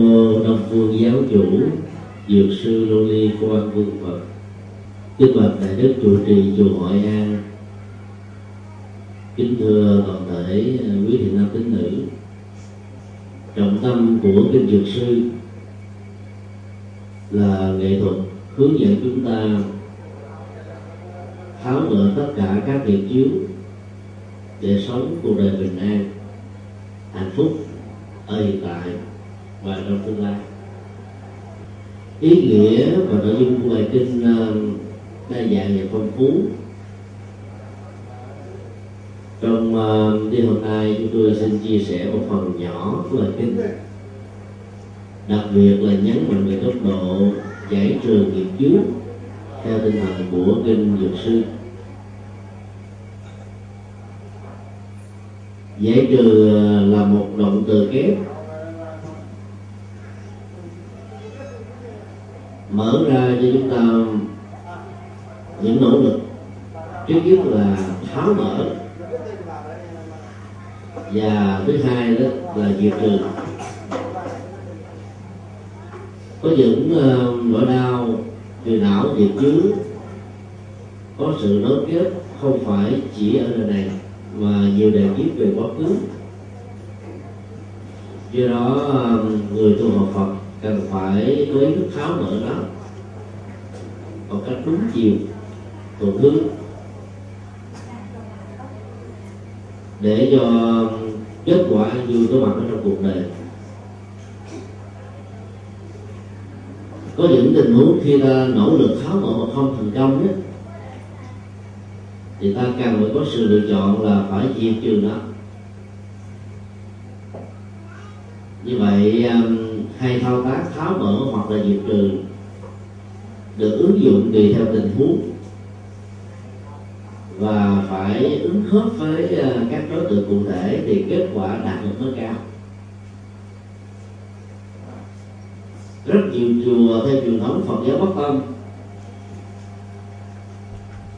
mô đông phương giáo chủ, dược sư lô ly quan vương phật. Kính bạch đại đức trụ trì chùa hội an. Kính thưa toàn thể à, quý thiện nam tín nữ, trọng tâm của kinh dược sư là nghệ thuật hướng dẫn chúng ta tháo gỡ tất cả các việc chiếu để sống cuộc đời bình an, hạnh phúc ở hiện tại và trong tương lai. Ý nghĩa và nội dung của bài kinh ờ, đa dạng và phong phú. Trong uh, đêm hôm nay chúng tôi xin chia sẻ một phần nhỏ của bài kinh. Đặc biệt là nhấn mạnh về tốc độ giải trừ nghiệp chướng theo tinh thần của kinh dược sư. Giải trừ ờ, là một động từ kép mở ra cho chúng ta những nỗ lực. Trước nhất là tháo mở. Và thứ hai đó là diệt trừ có những uh, nỗi đau từ não diệt chứng có sự nối kết không phải chỉ ở nơi này mà nhiều đề kiếp về quá khứ. Do đó ờ, người tu học Phật cần phải có ý thức tháo mở nó một cách đúng chiều thuận hướng để cho kết quả an vui có mặt ở trong cuộc đời. Có những tình huống khi ta nỗ lực tháo mở mà không thành công đó, thì ta cần phải có sự lựa chọn là phải diệt trừ nó. Như vậy um, hay thao tác tháo mở hoặc là diệt trừ được ứng dụng tùy theo tình huống. Và phải ứng khớp với ờ, các đối tượng cụ thể thì kết quả đạt được mới cao. Rất nhiều chùa theo truyền thống Phật giáo Bắc Tông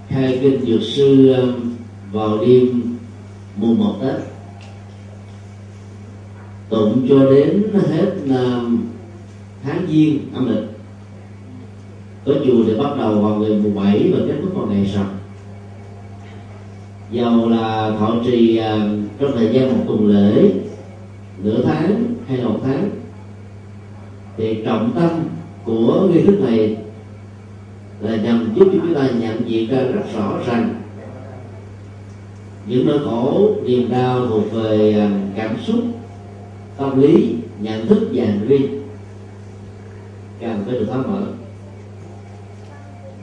khai kinh dược sư ờ, vào đêm mùng một tết tụng cho đến hết à, tháng giêng, âm lịch. Có chùa thì bắt đầu vào ngày mùng bảy và kết thúc vào ngày rằm. Dầu là thọ trì à, trong thời gian một tuần lễ, nửa tháng hay một tháng. Thì trọng tâm của nghi thức này là nhằm giúp chúng ta nhận diện ra rất rõ rằng những nỗi khổ, niềm đau thuộc về à, cảm xúc tâm lý, nhận thức và hành vi. Cần phải được tháo mở.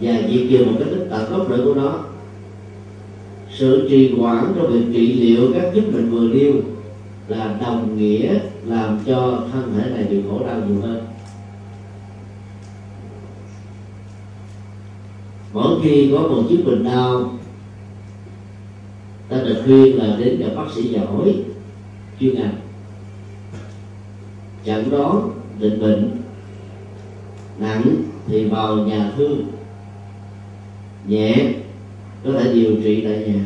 Và diệt trừ một cái tích tận gốc rễ của nó. Sự trì hoãn trong việc trị liệu các chứng bệnh vừa nêu là đồng nghĩa, làm cho thân thể này bị khổ đau nhiều hơn. Mỗi khi có một chiếc bệnh đau, ta được khuyên là đến gặp bác sĩ giỏi chuyên ngành chẩn đoán định bệnh nặng thì vào nhà thương. Nhẹ, có thể điều trị tại nhà.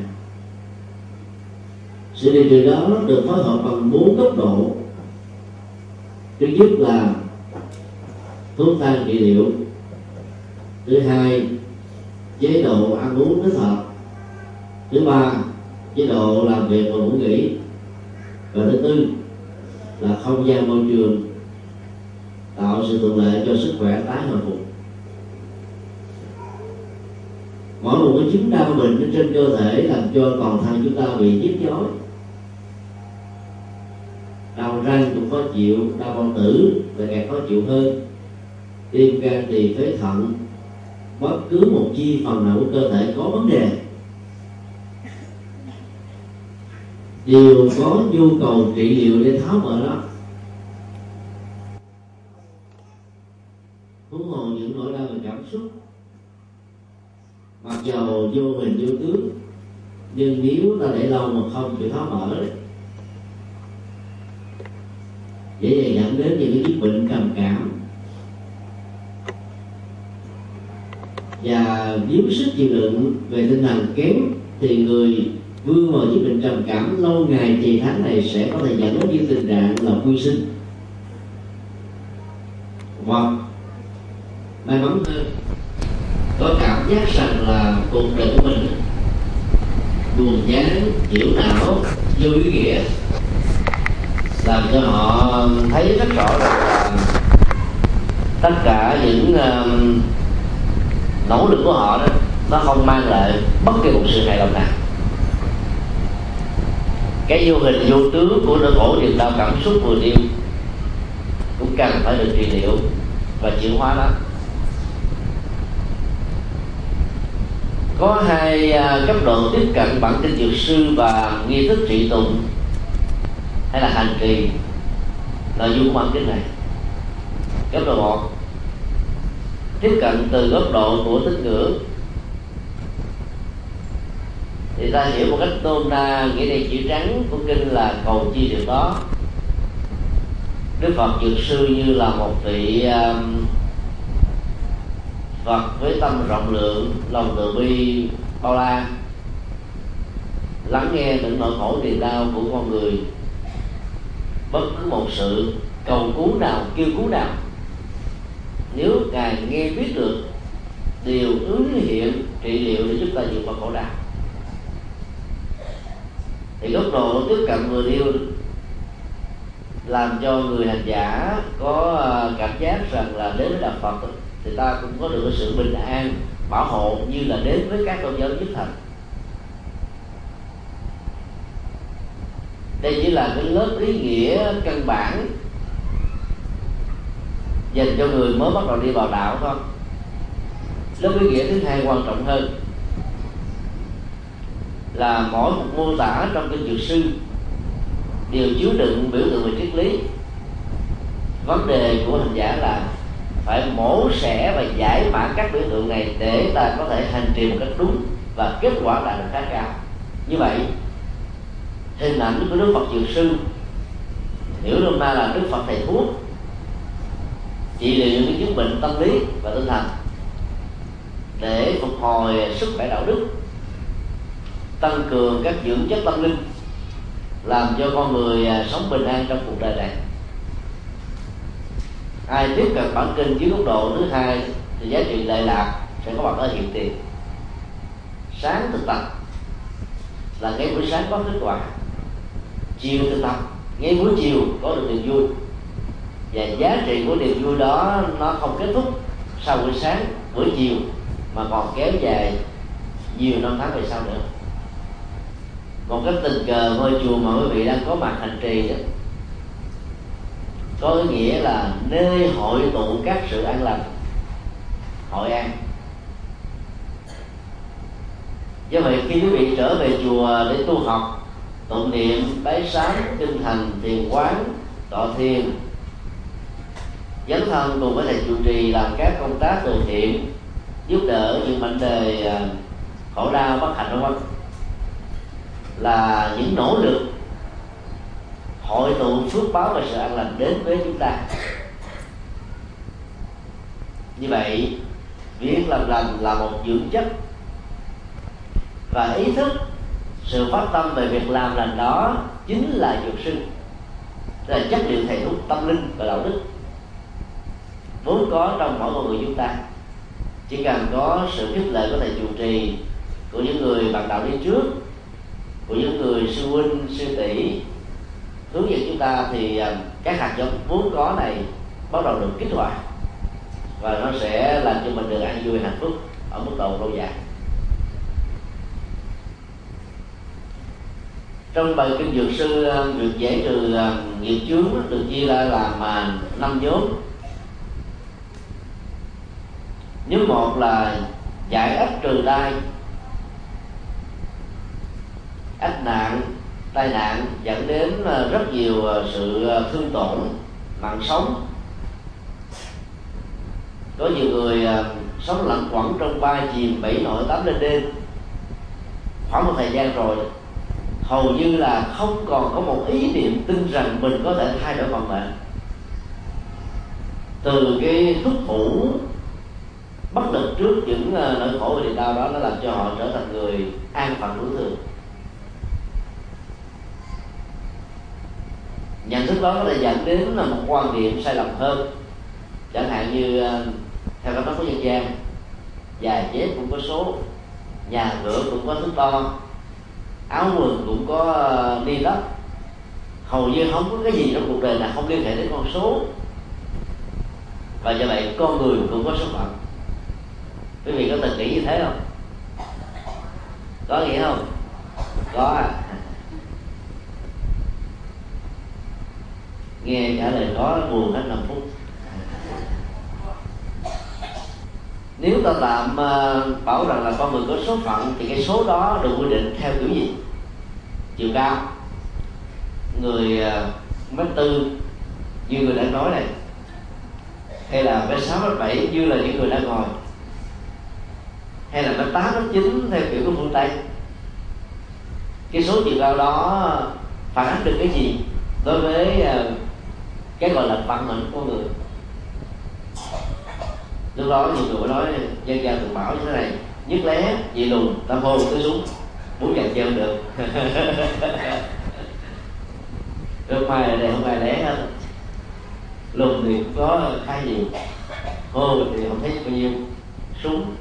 Sự điều trị đó được phối hợp bằng bốn cấp độ. Thứ nhất là thuốc tan trị liệu. Thứ hai, chế độ ăn uống thích hợp. Thứ ba, chế độ làm việc và ngủ nghỉ. Và thứ tư là không gian môi trường tạo sự thuận lợi cho sức khỏe tái hồi phục. Mỗi một cái chứng đau bệnh trên cơ thể làm cho toàn thân chúng ta bị nhức nhối. Đau răng cũng khó chịu, đau bao tử lại càng khó chịu hơn. Tim gan tỳ phế thận, bất cứ một chi phần nào của cơ thể có vấn đề. Đều có nhu cầu trị liệu để tháo mở đó. Huống hồ những nỗi đau về cảm xúc, mặc dầu vô hình vô tướng, nhưng nếu ta để lâu mà không chịu tháo mở đấy, dễ dàng dẫn đến những cái bệnh trầm cảm và nếu sức chịu đựng về tinh thần kém thì người vương vào chiếc bệnh trầm cảm lâu ngày thì tháng này sẽ có thể dẫn đến những tình trạng là quy sinh. Hoặc may mắn hơn có cảm giác rằng là cuộc đời của mình buồn chán hiểu não vô ý nghĩa làm cho họ thấy rất rõ rằng là tất cả những uh, nỗ lực của họ đó nó không mang lại bất kỳ một sự hài lòng nào cái vô hình vô tướng của nỗi khổ niềm đau cảm xúc vừa nêu cũng cần phải được trị liệu và chuyển hóa nó. Có hai à, cấp độ tiếp cận bản kinh dược sư và nghi thức trị tụng hay là hành trì nội dung của bản kinh này. Cấp độ một, tiếp cận từ góc độ của tín ngưỡng thì ta hiểu một cách tôn na nghĩa đen chữ trắng của kinh là cầu chi điều đó. Đức phật dược sư như là một vị um, phật với tâm rộng lượng lòng từ bi bao la. Lắng nghe những nỗi khổ niềm đau của con người. Bất cứ một sự cầu cứu nào kêu cứu nào nếu ngài nghe biết được điều ứng hiện trị liệu để giúp ta vượt qua khổ đau thì góc độ tiếp cận vừa nêu làm cho người hành giả có à, cảm giác rằng là đến với đạo Phật thì ta cũng có được sự bình an, bảo hộ như là đến với các tôn giáo nhất thành đây chỉ là cái lớp ý nghĩa căn bản, dành cho người mới bắt đầu đi vào đạo thôi. Lớp ý nghĩa thứ hai quan trọng hơn là mỗi một mô tả trong kinh dược sư đều chứa đựng biểu tượng về triết lý. Vấn đề của hành giả là phải mổ xẻ và giải mã các biểu tượng này để ta có thể hành trì một cách đúng và kết quả đạt được khá cao. Như vậy, hình ảnh của đức phật dược sư, hiểu nôm na là đức phật thầy thuốc, trị liệu những chứng bệnh tâm lý và tinh thần để phục hồi sức khỏe đạo đức tăng cường các dưỡng chất tâm linh, làm cho con người à, sống bình an trong cuộc đời này. Ai tiếp cận bản kinh dưới góc độ thứ hai thì giá trị lệ lạc sẽ có mặt ở hiện tiền. Sáng thực tập là ngay buổi sáng có kết quả. Chiều thực tập, ngay buổi chiều có được niềm vui. Và giá trị của niềm vui đó nó không kết thúc sau buổi sáng, buổi chiều mà còn kéo dài nhiều năm tháng về sau nữa một cái tình cờ ngôi chùa mà quý vị đang có mặt hành trì đó, có nghĩa là nơi hội tụ các sự an lành, hội an. Do vậy, khi quý vị trở về chùa để tu học, tụng niệm, bái sám kinh thành thiền quán, tọa thiền, dấn thân cùng với thầy chủ trì làm các công tác từ thiện, giúp đỡ những mảnh đề à, khổ đau bất hạnh vân vân là những nỗ lực hội tụ phước báo và sự an lành đến với chúng ta. Như vậy, việc làm lành là một dưỡng chất và ý thức, sự phát tâm về việc làm lành đó chính là dược sư là chất liệu thầy thuốc tâm linh và đạo đức. Vốn có trong mỗi con người chúng ta, chỉ cần có sự khích lệ của thầy chủ trì, của những người bạn đạo đi trước của những người sư huynh, sư tỷ hướng dẫn chúng ta thì à, các hạt giống vốn có này bắt đầu được kích hoạt và nó sẽ làm cho mình được an vui, hạnh phúc ở mức độ lâu dài. Trong bài kinh dược sư à, được việc giải trừ à, nghiệp chướng được chia ra làm năm nhóm. Nhóm một là giải ấp trừ đai ách nạn, tai nạn dẫn đến ờ, rất nhiều ờ, sự ờ, thương tổn, mạng sống. Có nhiều người sống lặng quẩn trong ba chìm bảy nội tám lên đêm. Khoảng một thời gian rồi, hầu như là không còn có một ý niệm tin rằng mình có thể thay đổi vận mệnh từ cái thúc thủ bất lực trước những nỗi khổ và niềm đau đó, nó làm cho họ trở thành người an phận đối thường nhận thức đó có thể dẫn đến là một quan điểm sai lầm hơn. Chẳng hạn như ờ, theo cách nói của dân gian giày dép cũng có số, nhà cửa cũng có thước đo, áo quần cũng có ờ, ni lấp hầu như không có cái gì trong cuộc đời nào không liên hệ đến con số. Và do vậy con người cũng có số phận. Quý vị có từng nghĩ như thế không? Có nghĩa không? Có à. Nghe trả lời có buồn hết 5 phút. Nếu ta tạm ờ, bảo rằng là con người có số phận, thì cái số đó được quy định theo kiểu gì? Chiều cao. Người ờ, mét tư, như người đã nói này hay là mét sáu, mét bảy, như là những người đang ngồi. Hay là mét tám, mét chín, theo kiểu của phương tây. Cái số chiều cao đó ờ, phản ánh được cái gì đối với cái gọi là vận mệnh của người. Lúc đó nhiều người nói, dân gian thường bảo như thế này, nhất lé dị lùn, tam vô tới xuống muốn dành chơi được. Được mai là đẹp không ai lé hết Lùn thì cũng có khá nhiều Hô thì không thấy bao nhiêu Súng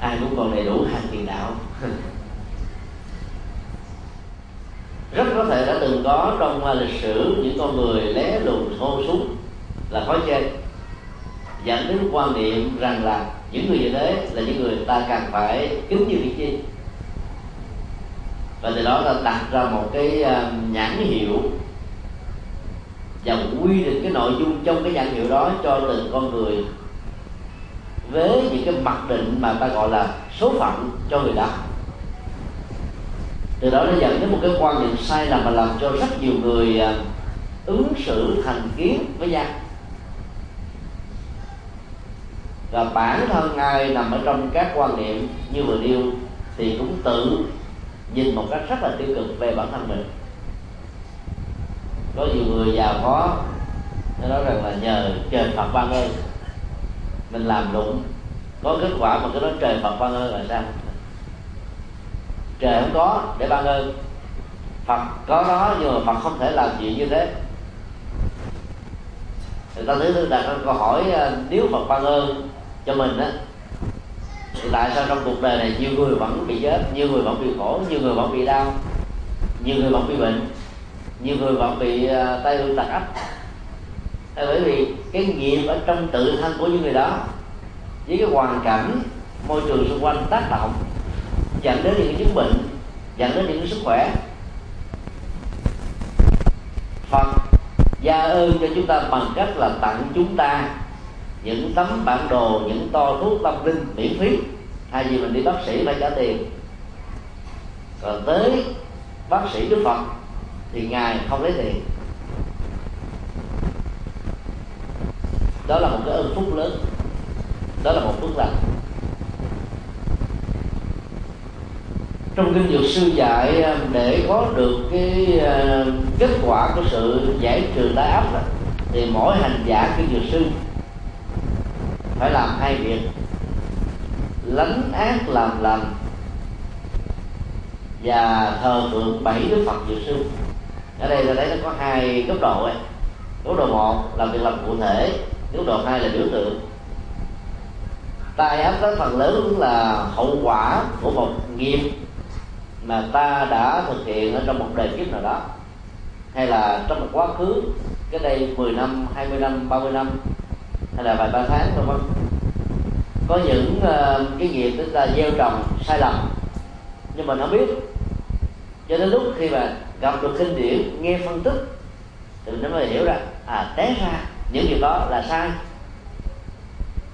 Ai cũng còn đầy đủ hàng tiền đạo. Rất có thể đã từng có trong à, lịch sử những con người lé lùn hô súng là khói chơi dẫn đến quan niệm rằng là những người như thế là những người ta cần phải kính như vị chi và từ đó ta đặt ra một cái à, nhãn hiệu và quy định cái nội dung trong cái nhãn hiệu đó cho từng con người với những cái mặc định mà ta gọi là số phận cho người đó từ đó nó dẫn đến một cái quan niệm sai lầm mà làm cho rất nhiều người à, ứng xử thành kiến với nhau và bản thân ai nằm ở trong các quan niệm như vừa nêu thì cũng tự nhìn một cách rất là tiêu cực về bản thân mình. Có nhiều người giàu có, nó nói rằng là nhờ trời phật ban ơn, mình làm đúng, có kết quả mà cái đó trời phật ban ơn là sao? Trời không có, để ban ơn. Phật có đó nhưng mà phật không thể làm chuyện như thế. Người ta thứ đặt ra câu hỏi à, nếu phật ban ơn cho mình á, thì tại sao trong cuộc đời này nhiều người vẫn bị chết, nhiều người vẫn bị khổ, nhiều người vẫn bị đau, nhiều người vẫn bị bệnh, nhiều người vẫn bị à, tai tay ương tật ách? Tại bởi vì cái nghiệp ở trong tự thân của những người đó, với cái hoàn cảnh, môi trường xung quanh tác động dẫn đến những chứng bệnh dẫn đến những sức khỏe. Phật gia ơn cho chúng ta bằng cách là tặng chúng ta những tấm bản đồ, những to thuốc tâm linh miễn phí. Thay vì mình đi bác sĩ phải trả tiền. Còn tới bác sĩ đức phật thì ngài không lấy tiền. Đó là một cái ơn phúc lớn. Đó là một phước lành. Trong kinh dược sư dạy à, để có được cái à, kết quả của sự giải trừ đá áp đó, thì mỗi hành giả kinh dược sư phải làm hai việc. Lánh ác làm lành và thờ phượng bảy đức phật dược sư. Ở đây ta thấy nó có hai cấp độ ấy. Cấp độ một là việc làm cụ thể cấp độ hai là biểu tượng. Tai áp đó phần lớn là hậu quả của một nghiệp mà ta đã thực hiện ở trong một đời kiếp nào đó hay là trong một quá khứ cái đây 10 năm 20 năm 30 năm hay là vài ba tháng vân vân có những uh, cái nghiệp chúng ta gieo trồng sai lầm nhưng mà nó biết. Cho đến lúc khi mà gặp được kinh điển nghe phân tích thì nó mới hiểu ra à té ra những điều đó là sai.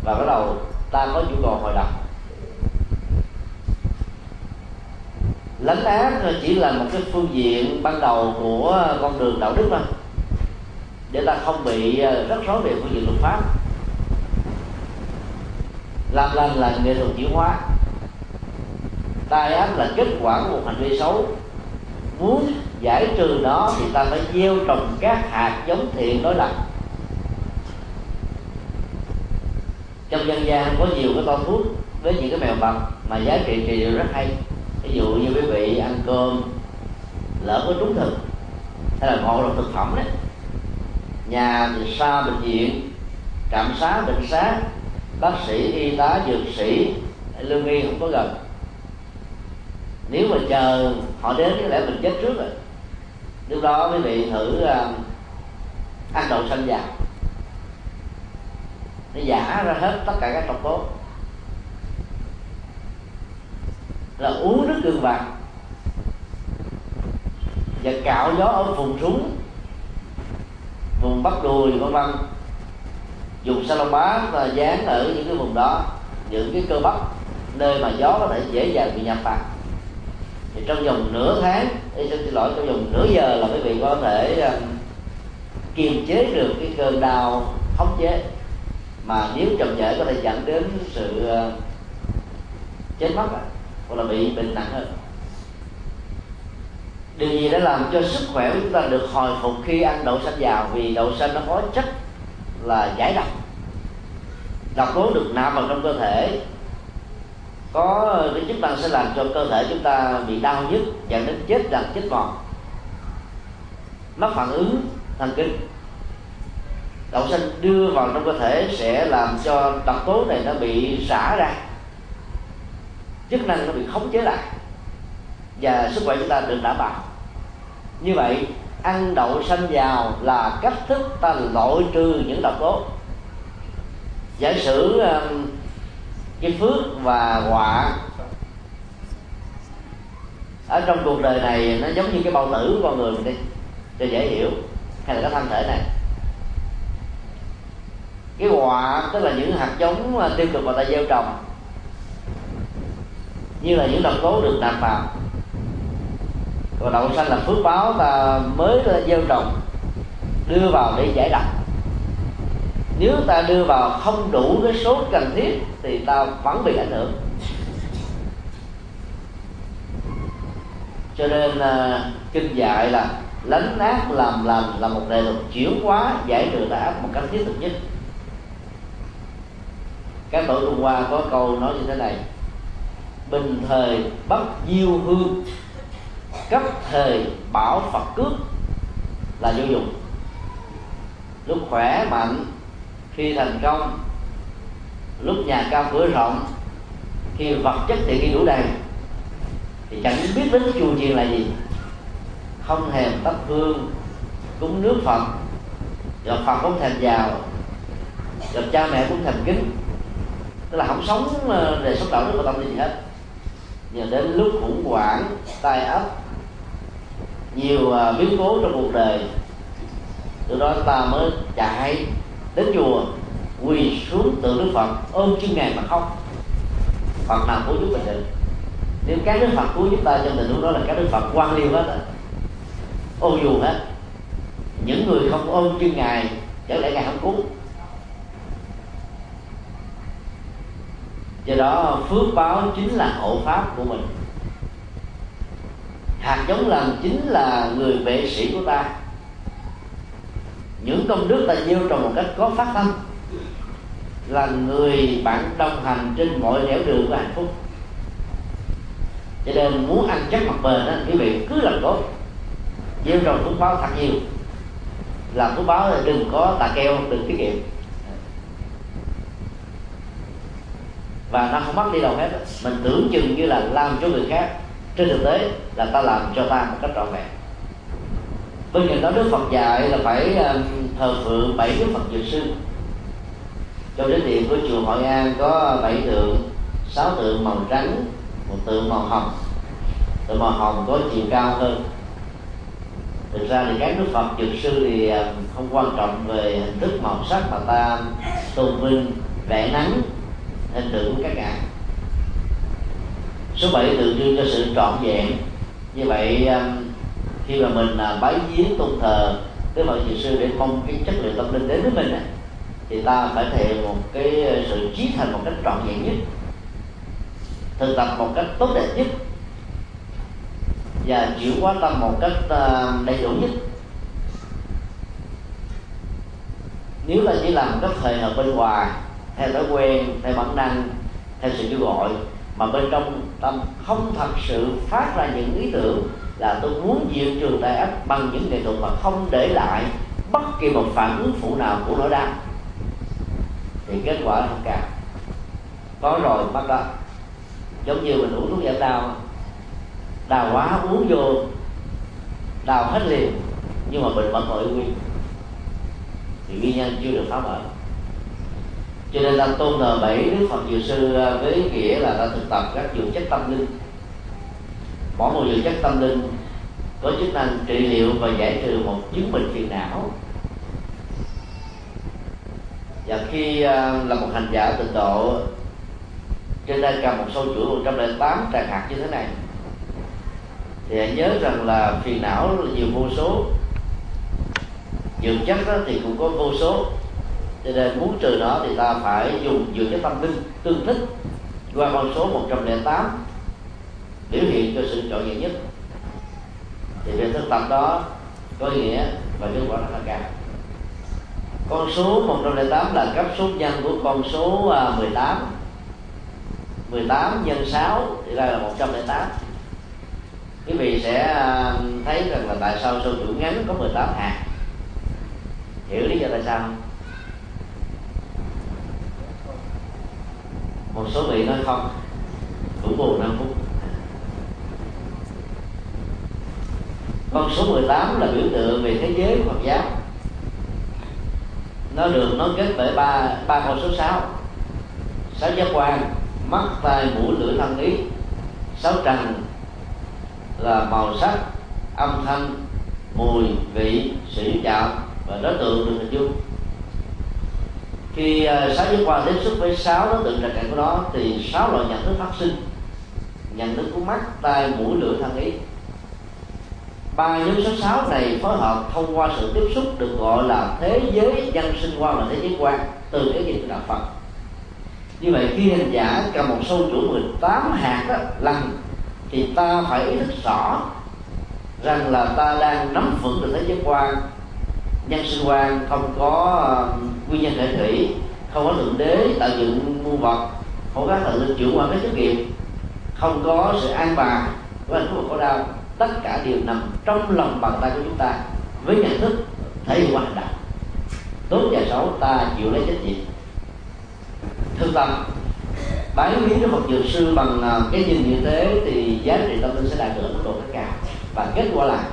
Và bắt đầu ta có nhu cầu hồi đọc lánh ác chỉ là một cái phương diện ban đầu của con đường đạo đức thôi. Để ta không bị ờ, rất rối về phương diện luật pháp. Làm lành là nghệ thuật chuyển hóa. Tai ác là kết quả của một hành vi xấu. Muốn giải trừ nó thì ta phải gieo trồng các hạt giống thiện đối lập. Trong dân gian có nhiều cái toa thuốc với những cái mèo bầm mà giá trị thì đều rất hay ví dụ như quý vị ăn cơm lỡ có trúng thực hay là ngộ độc thực phẩm đấy nhà thì xa bệnh viện trạm xá bệnh xá bác sĩ y tá dược sĩ lương y không có gần. Nếu mà chờ họ đến có lẽ mình chết trước rồi. Lúc đó quý vị thử uh, ăn đậu xanh vàng nó giả ra hết tất cả các độc tố. Là uống nước gừng vàng và cạo gió ở vùng súng vùng bắp đùi vân vân. Dùng salon bá và dán ở những cái vùng đó những cái cơ bắp nơi mà gió có thể dễ dàng bị nhập vào. Thì trong vòng nửa tháng xin xin lỗi trong vòng nửa giờ là quý vị có thể um, kiềm chế được cái cơn đau khống chế. Mà nếu chậm trễ có thể dẫn đến sự uh, chết mất hoặc là bị bệnh nặng hơn. Điều gì đã làm cho sức khỏe của chúng ta được hồi phục khi ăn đậu xanh vào vì đậu xanh nó có chất là giải độc. Độc tố được nạp vào trong cơ thể. Có cái chức năng sẽ làm cho cơ thể chúng ta bị đau nhức, dẫn đến chết rằng chết mòn. Mất phản ứng thần kinh. Đậu xanh đưa vào trong cơ thể sẽ làm cho độc tố này nó bị xả ra chức năng nó bị khống chế lại. Và sức khỏe chúng ta được đảm bảo. Như vậy ăn đậu xanh vào là cách thức ta loại trừ những độc tố. Giả sử um, cái phước và họa ở trong cuộc đời này nó giống như cái bao tử của con người mình đi. Cho dễ hiểu hay là cái thân thể này. Cái họa tức là những hạt giống uh, tiêu cực mà ta gieo trồng như là những độc tố được nạp vào còn đậu xanh là phước báo ta mới gieo trồng đưa vào để giải độc. Nếu ta đưa vào không đủ cái số cần thiết thì ta vẫn bị ảnh hưởng. Cho nên uh, kinh dạy là lánh ác làm lành là một đề luật chuyển hóa giải trừ tà ác một cách thiết thực nhất. Các tổ trung hoa có câu nói như thế này bình thời bắt diêu hương. Cấp thời bảo phật cước là vô dụng. Lúc khỏe mạnh khi thành công lúc nhà cao cửa rộng khi vật chất tiện nghi đủ đầy thì chẳng biết đến chùa chiền là gì. Không thèm tắp hương cúng nước phật. Gặp phật cũng thèm vào gặp cha mẹ cũng thèm kính. Tức là không sống ờ, để sống đạo đức và tâm linh gì hết nhờ đến lúc khủng hoảng, tai ấp, nhiều à, biến cố trong cuộc đời, từ đó ta mới chạy đến chùa, quỳ xuống tượng đức phật, ôm chân ngài mà khóc. Phật nào cứu giúp mình được? Nếu các đức phật cứu giúp ta trong tình huống đó là các đức phật quan liêu hết rồi. Ôm dù hết. Những người không ôm chân ngài, chẳng lẽ ngài không cứu? Do đó, phước báo chính là hộ pháp của mình. Hạt giống lành chính là người vệ sĩ của ta. Những công đức ta gieo trồng một cách có phát tâm, là người bạn đồng hành trên mọi nẻo đường của hạnh phúc. Cho nên muốn ăn chắc mặt bền đó quý vị, cứ làm tốt. Gieo trồng phước báo thật nhiều. Làm phước báo là đừng có tà keo, đừng tiết kiệm. Và nó không mất đi đâu hết. Mình tưởng chừng như là làm cho người khác. Trên thực tế là ta làm cho ta một cách trọn vẹn. Bên cạnh đó, đức phật dạy là phải um, thờ phượng bảy đức phật dược sư. Trong đến điện của chùa hội an có bảy tượng. Sáu tượng màu trắng, một tượng màu hồng. Tượng màu hồng có chiều cao hơn. Thực ra thì các đức phật dược sư thì um, không quan trọng về hình thức màu sắc mà ta tôn vinh vẽ nắng hình tượng của các ngài. Số 7 tượng trưng cho sự trọn vẹn. Như vậy um, khi mà mình à, bái viếng tôn thờ cái bậc thiền sư để mong cái chất lượng tâm linh đến với mình thì ta phải thể hiện một cái ờ, sự trí thành một cách trọn vẹn nhất, thực tập một cách tốt đẹp nhất, và chuyển hóa tâm một cách ờ, đầy đủ nhất. Nếu là chỉ làm một cách thời hợp bên ngoài theo thói quen, theo bản năng, theo sự kêu gọi. Mà bên trong tâm không thật sự phát ra những ý tưởng là tôi muốn diệt trường đại ác bằng những nghệ thuật mà không để lại bất kỳ một phản ứng phụ nào của nỗi đau. Thì kết quả không cao. Có rồi, bắt đó giống như mình uống thuốc giảm đau. Đau quá, uống vô, đau hết liền. Nhưng mà bệnh vẫn nội nguyên. Thì nguyên nhân chưa được phá mở cho nên ta tôn thờ bảy đức phật dược sư à, với nghĩa là ta thực tập các dược chất tâm linh. Mỗi một dược chất tâm linh có chức năng trị liệu và giải trừ một chứng bệnh phiền não. Và khi à, là một hành giả tịnh độ, trên đây cầm một sâu chuỗi 108 tràng hạt như thế này, thì hãy nhớ rằng là phiền não là nhiều vô số. Dược chất đó thì cũng có vô số cho nên muốn trừ nó thì ta phải dùng dược cái tâm linh tương thích qua con số 108 biểu hiện cho sự trọn vẹn nhất. Thì việc thực tập đó có nghĩa và kết quả rất là cao. Con số 108 là cấp số nhân của con số à, 18 18 nhân 6 thì ra là 108 quý vị sẽ à, thấy rằng là tại sao sâu chủ ngắn có 18 hạt? Hiểu lý do tại sao không? Một số vị nói không. Cũng buồn năm phút. Con số 18 là biểu tượng về thế giới Phật giáo. Nó được nó kết bởi ba ba con số 6 sáu giác quan, mắt, tai, mũi, lưỡi, thân, ý. Sáu trần là màu sắc, âm thanh, mùi, vị sự chạm và đối tượng được hình dung khi ờ, sáu giác quan tiếp xúc với sáu đối tượng trần cảnh của nó thì sáu loại nhận thức phát sinh. Nhận thức của mắt tai mũi lưỡi thân ý. Ba nhóm số sáu này phối hợp thông qua sự tiếp xúc được gọi là thế giới nhân sinh quan và thế giới quan từ cái nhìn của đạo Phật. Như vậy khi hành giả cầm một sâu chuỗi 18 hạt đó, lần thì ta phải ý thức rõ rằng là ta đang nắm vững được thế giới quan nhân sinh quan không có ờ, nguyên nhân hệ thủy, không có thượng đế tạo dựng muôn vật, không có thần linh chuyển qua cái chức nghiệp không có sự an bài của hạnh phúc khổ đau. Tất cả đều nằm trong lòng bàn tay của chúng ta với nhận thức thể hiện qua hành động tốt và xấu ta chịu lấy trách nhiệm. Thực tâm bán lý cho phật dược sư bằng à, cái nhìn như thế thì giá trị tâm linh sẽ đạt được mức độ rất cao. Và kết quả là,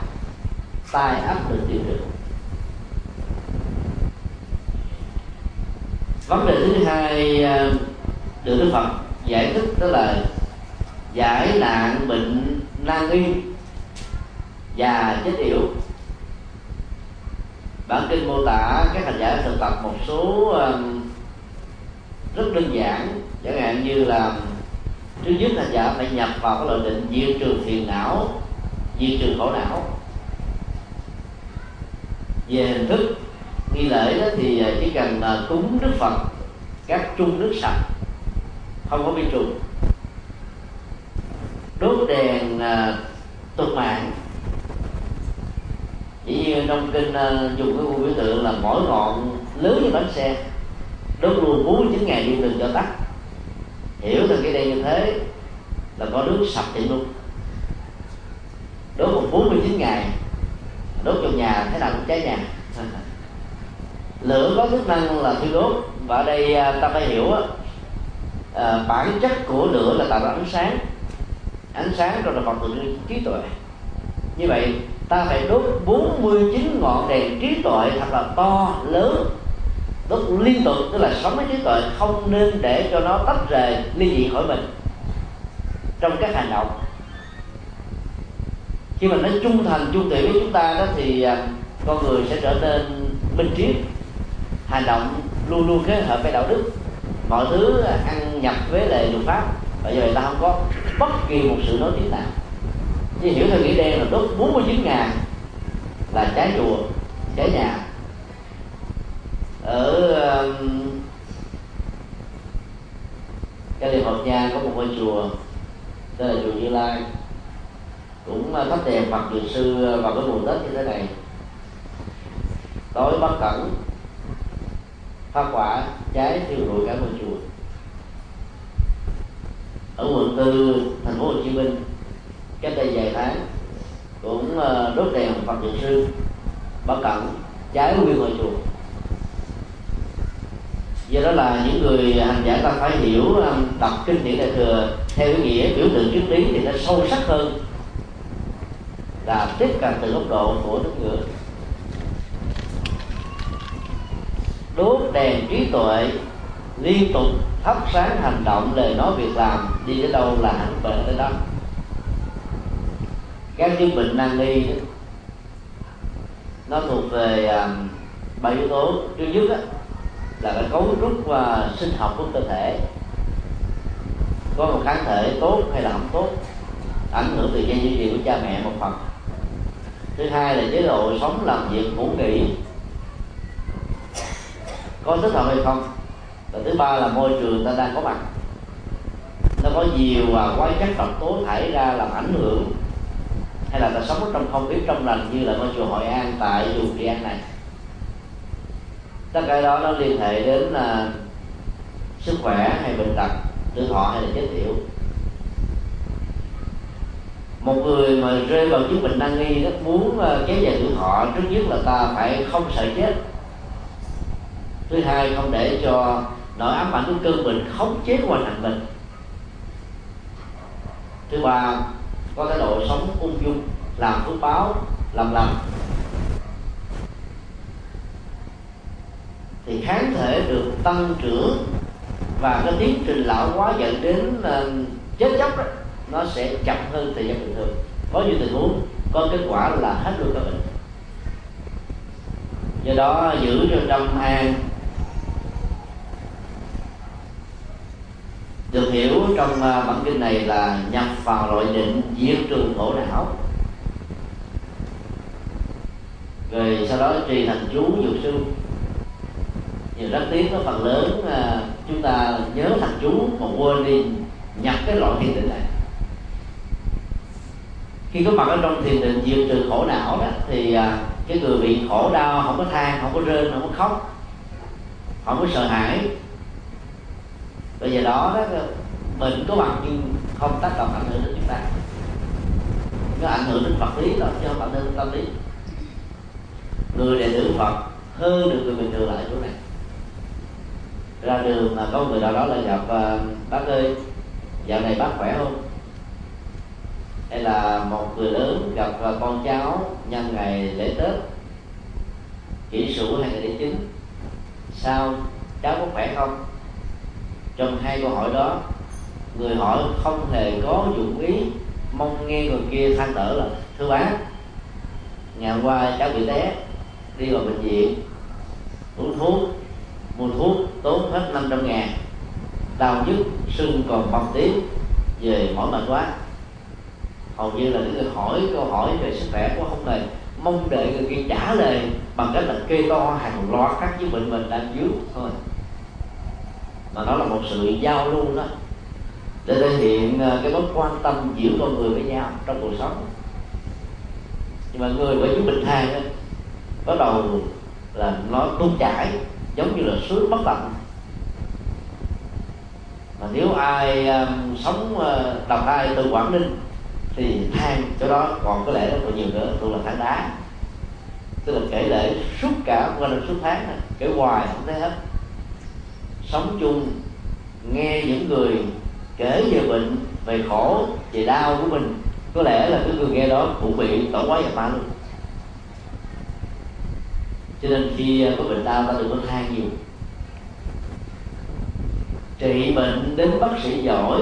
tai áp được tiêu được vấn đề thứ hai ờ, được đức phật giải thích đó là giải nạn bệnh nan y và chết yểu. Bản kinh mô tả các hành giả thực tập một số ờ, rất đơn giản, chẳng hạn như là thứ nhất hành giả dạ phải nhập vào cái loại định diệt trừ phiền não, diệt trừ khổ não. Về hình thức nghi lễ đó thì à, chỉ cần cúng đức phật các chung nước sạch không có vi trùng. Đốt đèn à, uh, tục mạng. Chỉ như trong kinh uh, dùng cái biểu tượng là mỗi ngọn lớn như bánh xe đốt luôn 49 ngày đi đường cho tắt. Hiểu từ cái đây như thế là có nước sạch thì luôn. Đốt một 49 ngày đốt trong nhà thế nào cũng cháy nhà. lửa có chức năng là thiêu đốt. Và ở đây à, ta phải hiểu à, bản chất của lửa là tạo ra ánh sáng. Ánh sáng rồi là phần từ trí tuệ. Như vậy ta phải đốt 49 ngọn đèn trí tuệ thật là to lớn. Đốt liên tục tức là sống với trí tuệ không nên để cho nó tách rời ly dị khỏi mình. Trong các hành động. Khi mà nó trung thành trung thủy với chúng ta đó thì à, con người sẽ trở nên minh triết hành động luôn luôn kết hợp với đạo đức. Mọi thứ ăn nhập với lệ luật pháp. Và do vậy ta không có bất kỳ một sự nói tiếng nào. Chứ hiểu theo nghĩa đen là đốt 49 ngàn là cháy chùa cháy nhà. Ở um, cái liên hợp nha có một ngôi chùa tên là chùa như lai. Cũng uh, thắp đèn phật dược sư vào cái mùa tết như thế này. Tối bất cẩn phát quả, trái thiêu rụi cả ngôi chùa. Ở quận tư, thành phố hồ chí minh, cách đây vài tháng, cũng ờ, đốt đèn phật dược sư bất cẩn trái nguyên ngôi chùa. Do đó là những người hành giả ta phải hiểu ờ, đọc kinh điển đại thừa theo ý nghĩa biểu tượng triết lý thì nó sâu sắc hơn là tiếp cận từ góc độ của đức ngữ đốt đèn trí tuệ liên tục thắp sáng hành động lời nói việc làm đi tới đâu là hạnh về tới đó. Các chứng bệnh nan y nó thuộc về à, ba yếu tố. Thứ nhất đó, là cái cấu trúc và sinh học của cơ thể. Có một kháng thể tốt hay là không tốt ảnh hưởng từ gen di truyền của cha mẹ một phần. Thứ hai là chế độ sống làm việc ngủ nghỉ có thích hợp hay không? Và thứ ba là môi trường ta đang có mặt. Nó có nhiều và quá chất độc tố thải ra làm ảnh hưởng, hay là ta sống ở trong không khí trong lành như là ngôi chùa Hội An tại vùng kỳ An này. Tất cả đó nó liên hệ đến là sức khỏe hay bệnh tật tuổi thọ hay là chết yểu. Một người mà rơi vào chứng bệnh nan nghi rất muốn à, kéo dài tuổi thọ, trước nhất là ta phải không sợ chết thứ hai không để cho nỗi ám ảnh của cơn bệnh khống chế hoàn thành mình. Thứ ba có cái độ sống ung dung làm phước báo làm lành. Thì kháng thể được tăng trưởng và cái tiến trình lão hóa dẫn đến uh, chết chóc đó nó sẽ chậm hơn thời gian bình thường. Có nhiều tình huống có kết quả là hết luôn các bệnh. Do đó giữ cho trong an được hiểu trong à, bản kinh này là nhập vào loại định diệt trường khổ não. Rồi sau đó trì thành chú dược sư. Nhiều rất tiếc có phần lớn à, chúng ta nhớ thành chú mà quên đi, nhập cái loại thiền định này. Khi có mặt ở trong thiền định diệt trừ khổ não đó, thì à, cái người bị khổ đau không có than, không có rên, không có khóc, không có sợ hãi bây giờ đó đó mình có mặt nhưng không tác động ảnh hưởng đến chúng ta. Nó ảnh hưởng đến vật lý đó chứ không ảnh hưởng đến tâm lý. Người đệ tử phật hơn được người bình thường lại chỗ này. Ra đường mà có người nào đó là gặp uh, bác ơi dạo này bác khỏe không? Hay là một người lớn gặp uh, con cháu nhân ngày lễ tết kỷ sửu hay ngày lễ chính? Sao cháu có khỏe không? Trong hai câu hỏi đó, người hỏi không hề có dụng ý mong nghe người kia than thở là, thưa bác, ngày hôm qua cháu bị té, đi vào bệnh viện, uống thuốc, mua thuốc tốn hết 500 ngàn, đau nhức, sưng còn bầm tím, về mỏi mệt quá. Hầu như là những người hỏi câu hỏi về sức khỏe của không hề mong đợi người kia trả lời bằng cách là kê to hàng loạt các chứng bệnh mình đang dưới thôi mà nó là một sự giao lưu đó. Để thể hiện ờ, cái mối quan tâm giữa con người với nhau trong cuộc sống. Nhưng mà người với chúng bình thang đó, bắt đầu là nó tuôn chảy giống như là suối bất tận. Mà nếu ai um, sống ờ, uh, đồng nai từ quảng ninh thì than chỗ đó còn có lẽ rất là nhiều nữa tôi là than đá. Tức là kể lệ suốt cả qua năm suốt tháng này, kể hoài không thấy hết sống chung, nghe những người kể về bệnh, về khổ, về đau của mình. Có lẽ là cái người nghe đó cũng bị tổn quái nhập ma luôn. Cho nên khi à, có bệnh đau, ta đừng có than nhiều. Trị bệnh đến bác sĩ giỏi,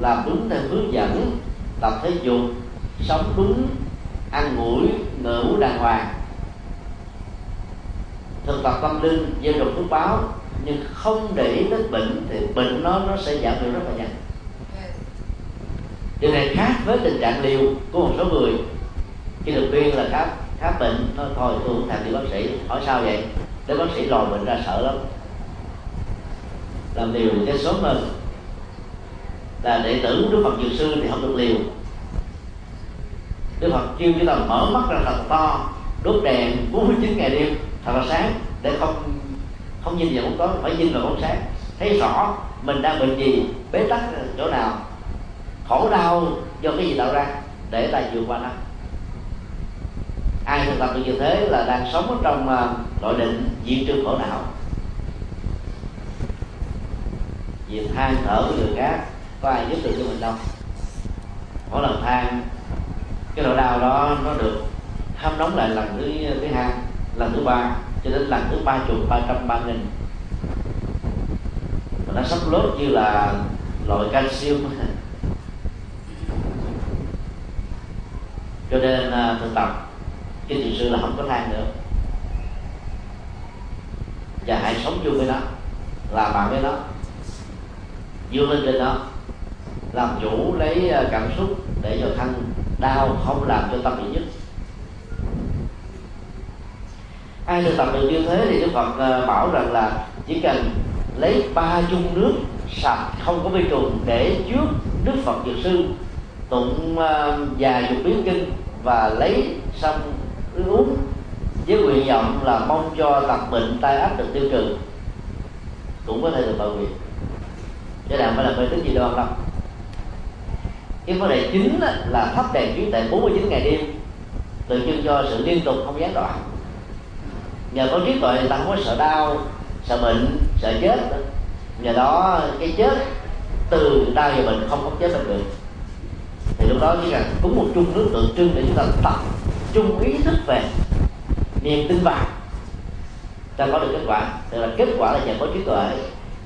làm đúng theo hướng dẫn, tập thể dục, sống đúng, ăn ngủi ngủ đàng hoàng. Thực tập tâm linh dân trồng phước báo nhưng không để ý đến bệnh thì bệnh nó nó sẽ giảm được rất là nhanh. Điều này khác với tình trạng liều của một số người. Khi được khuyên là khám khám bệnh, nó thôi, tôi cũng thèm đi bác sĩ, hỏi sao vậy? Để bác sĩ lòi bệnh ra sợ lắm. Làm liều thì chết sớm hơn. Là đệ tử đức phật dược sư thì không được liều. Đức phật kêu chúng ta mở mắt ra thật to, đốt đèn 49 ngày đêm, thật là sáng, để không không nhìn vào bóng tối, phải nhìn vào bóng sáng. Thấy rõ mình đang bệnh gì, bế tắc chỗ nào, khổ đau do cái gì tạo ra, để ta vượt qua nó. Ai thực tập được như thế là đang sống ở trong à, nội định diệt trừ khổ não. Việc than thở với người khác có ai giúp được cho mình đâu. Mỗi lần than, cái nỗi đau đó nó được hâm nóng lại lần thứ thứ hai, lần thứ ba cho đến lần thứ ba chục ba trăm ba nghìn. Mà nó sắp lốt như là loại calcium. Cho nên à, thực tập, cái thiền sư là không có than nữa. Và hãy sống chung với nó, làm bạn với nó, vươn lên trên nó, làm chủ lấy à, cảm xúc để cho thân đau, không làm cho tâm bị nhất. Ai thực tập được như thế thì đức phật ờ, bảo rằng là chỉ cần lấy ba chung nước sạch, không có vi trùng để trước đức phật dược sư tụng ờ, dài dục biến kinh và lấy xong uống với nguyện vọng là mong cho tật bệnh tai ách được tiêu trừ. Cũng có thể được bảo nguyện. Chứ nào phải là mê tín gì đâu, không? cái vấn đề chính là thắp đèn trí tại 49 ngày đêm, tượng trưng cho sự liên tục, không gián đoạn nhờ có trí tuệ ta không có sợ đau, sợ bệnh, sợ chết. Nhờ đó, cái chết từ đau và bệnh không có chết được được. Thì lúc đó chỉ cần cúng một chung nước tượng trưng để chúng ta tập trung ý thức về niềm tin vào ta có được kết quả. Tức là kết quả là nhờ có trí tuệ,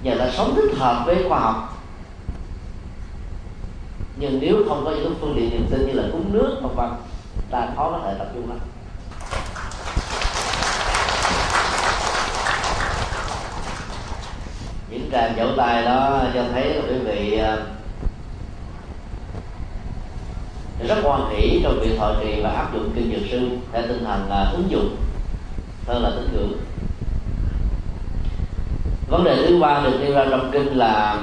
nhờ ta sống thích hợp với khoa học. Nhưng nếu không có những phương tiện niềm tin như là cúng nước, vân vân, ta khó có thể tập trung lắm. Những tràng vỗ tay đó, cho thấy là quý vị ờ, rất hoan hỷ trong việc thọ trì và áp dụng kinh dược sư theo tinh thần là ứng dụng hơn là tín ngưỡng. Vấn đề thứ ba được nêu ra trong kinh là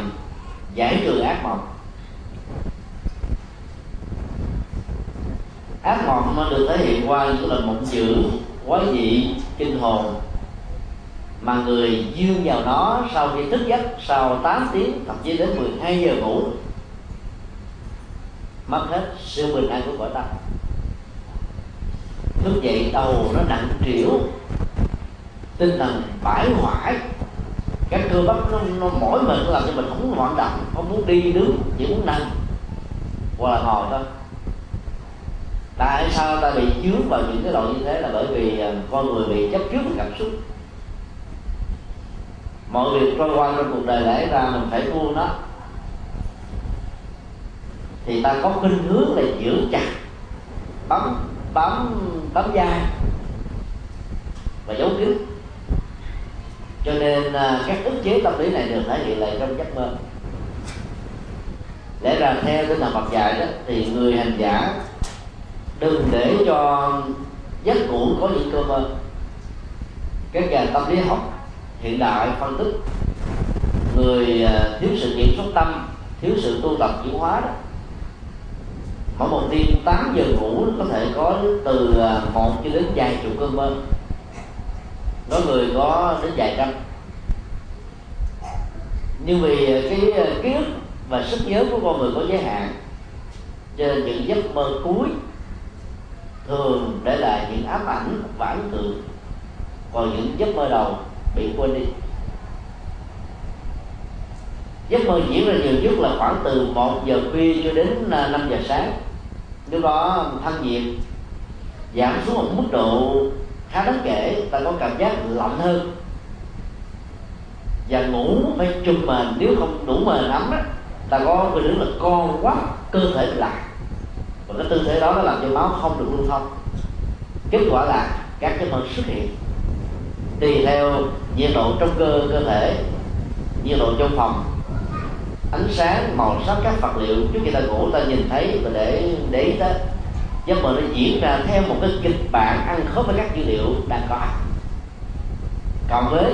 giải trừ ác mộng. Ác mộng nó được thể hiện qua những lần mộng dữ, quái dị, kinh hồn mà người dương vào nó sau khi thức giấc sau 8 tiếng thậm chí đến 12 giờ ngủ mất hết sự bình an của cõi tâm thức dậy đầu nó nặng trĩu tinh thần bãi hoại. Các cơ bắp nó, nó mỏi mệt làm cho mình không muốn hoạt động không muốn đi đứng chỉ muốn nằm hoặc là ngồi thôi. Tại sao ta bị chướng vào những cái loại như thế là bởi vì ờ, con người bị chấp trước cảm xúc mọi việc trôi qua trong cuộc đời lẽ ra mình phải buông nó. Thì ta có khuynh hướng là giữ chặt bấm bấm bấm dai và giấu kín. Cho nên à, các ức chế tâm lý này được thể hiện lại trong giấc mơ. Lẽ ra theo tinh thần Phật dạy đó, thì người hành giả đừng để cho giấc ngủ có những cơ mơ. Các nhà tâm lý học hiện đại phân tích. Người à, thiếu sự kiểm soát tâm, thiếu sự tu tập chuyển hóa đó. Mỗi một đêm 8 giờ ngủ có thể có từ à, một cho đến vài chục cơn mơ. Có người có đến vài trăm. Nhưng vì à, cái ký ức và sức nhớ của con người có giới hạn, cho nên những giấc mơ cuối thường để lại những ám ảnh và ấn tượng. Còn những giấc mơ đầu bị quên đi. Giấc mơ diễn ra nhiều nhất là khoảng từ 1 giờ khuya cho đến à, 5 giờ sáng. Lúc đó thân nhiệt giảm xuống một mức độ khá đáng kể, ta có cảm giác lạnh hơn. Và ngủ phải trùm mền, nếu không đủ mền ấm á, ta có cái đứng là con quá cơ thể lạnh. Và cái tư thế đó nó làm cho máu không được lưu thông. Kết quả là các cái mơ xuất hiện tùy theo nhiệt độ trong cơ cơ thể nhiệt độ trong phòng. Ánh sáng màu sắc các vật liệu trước khi ta ngủ ta nhìn thấy và để để ý tới. Giấc mơ nó diễn ra theo một cái kịch bản ăn khớp với các dữ liệu đang có. Cộng với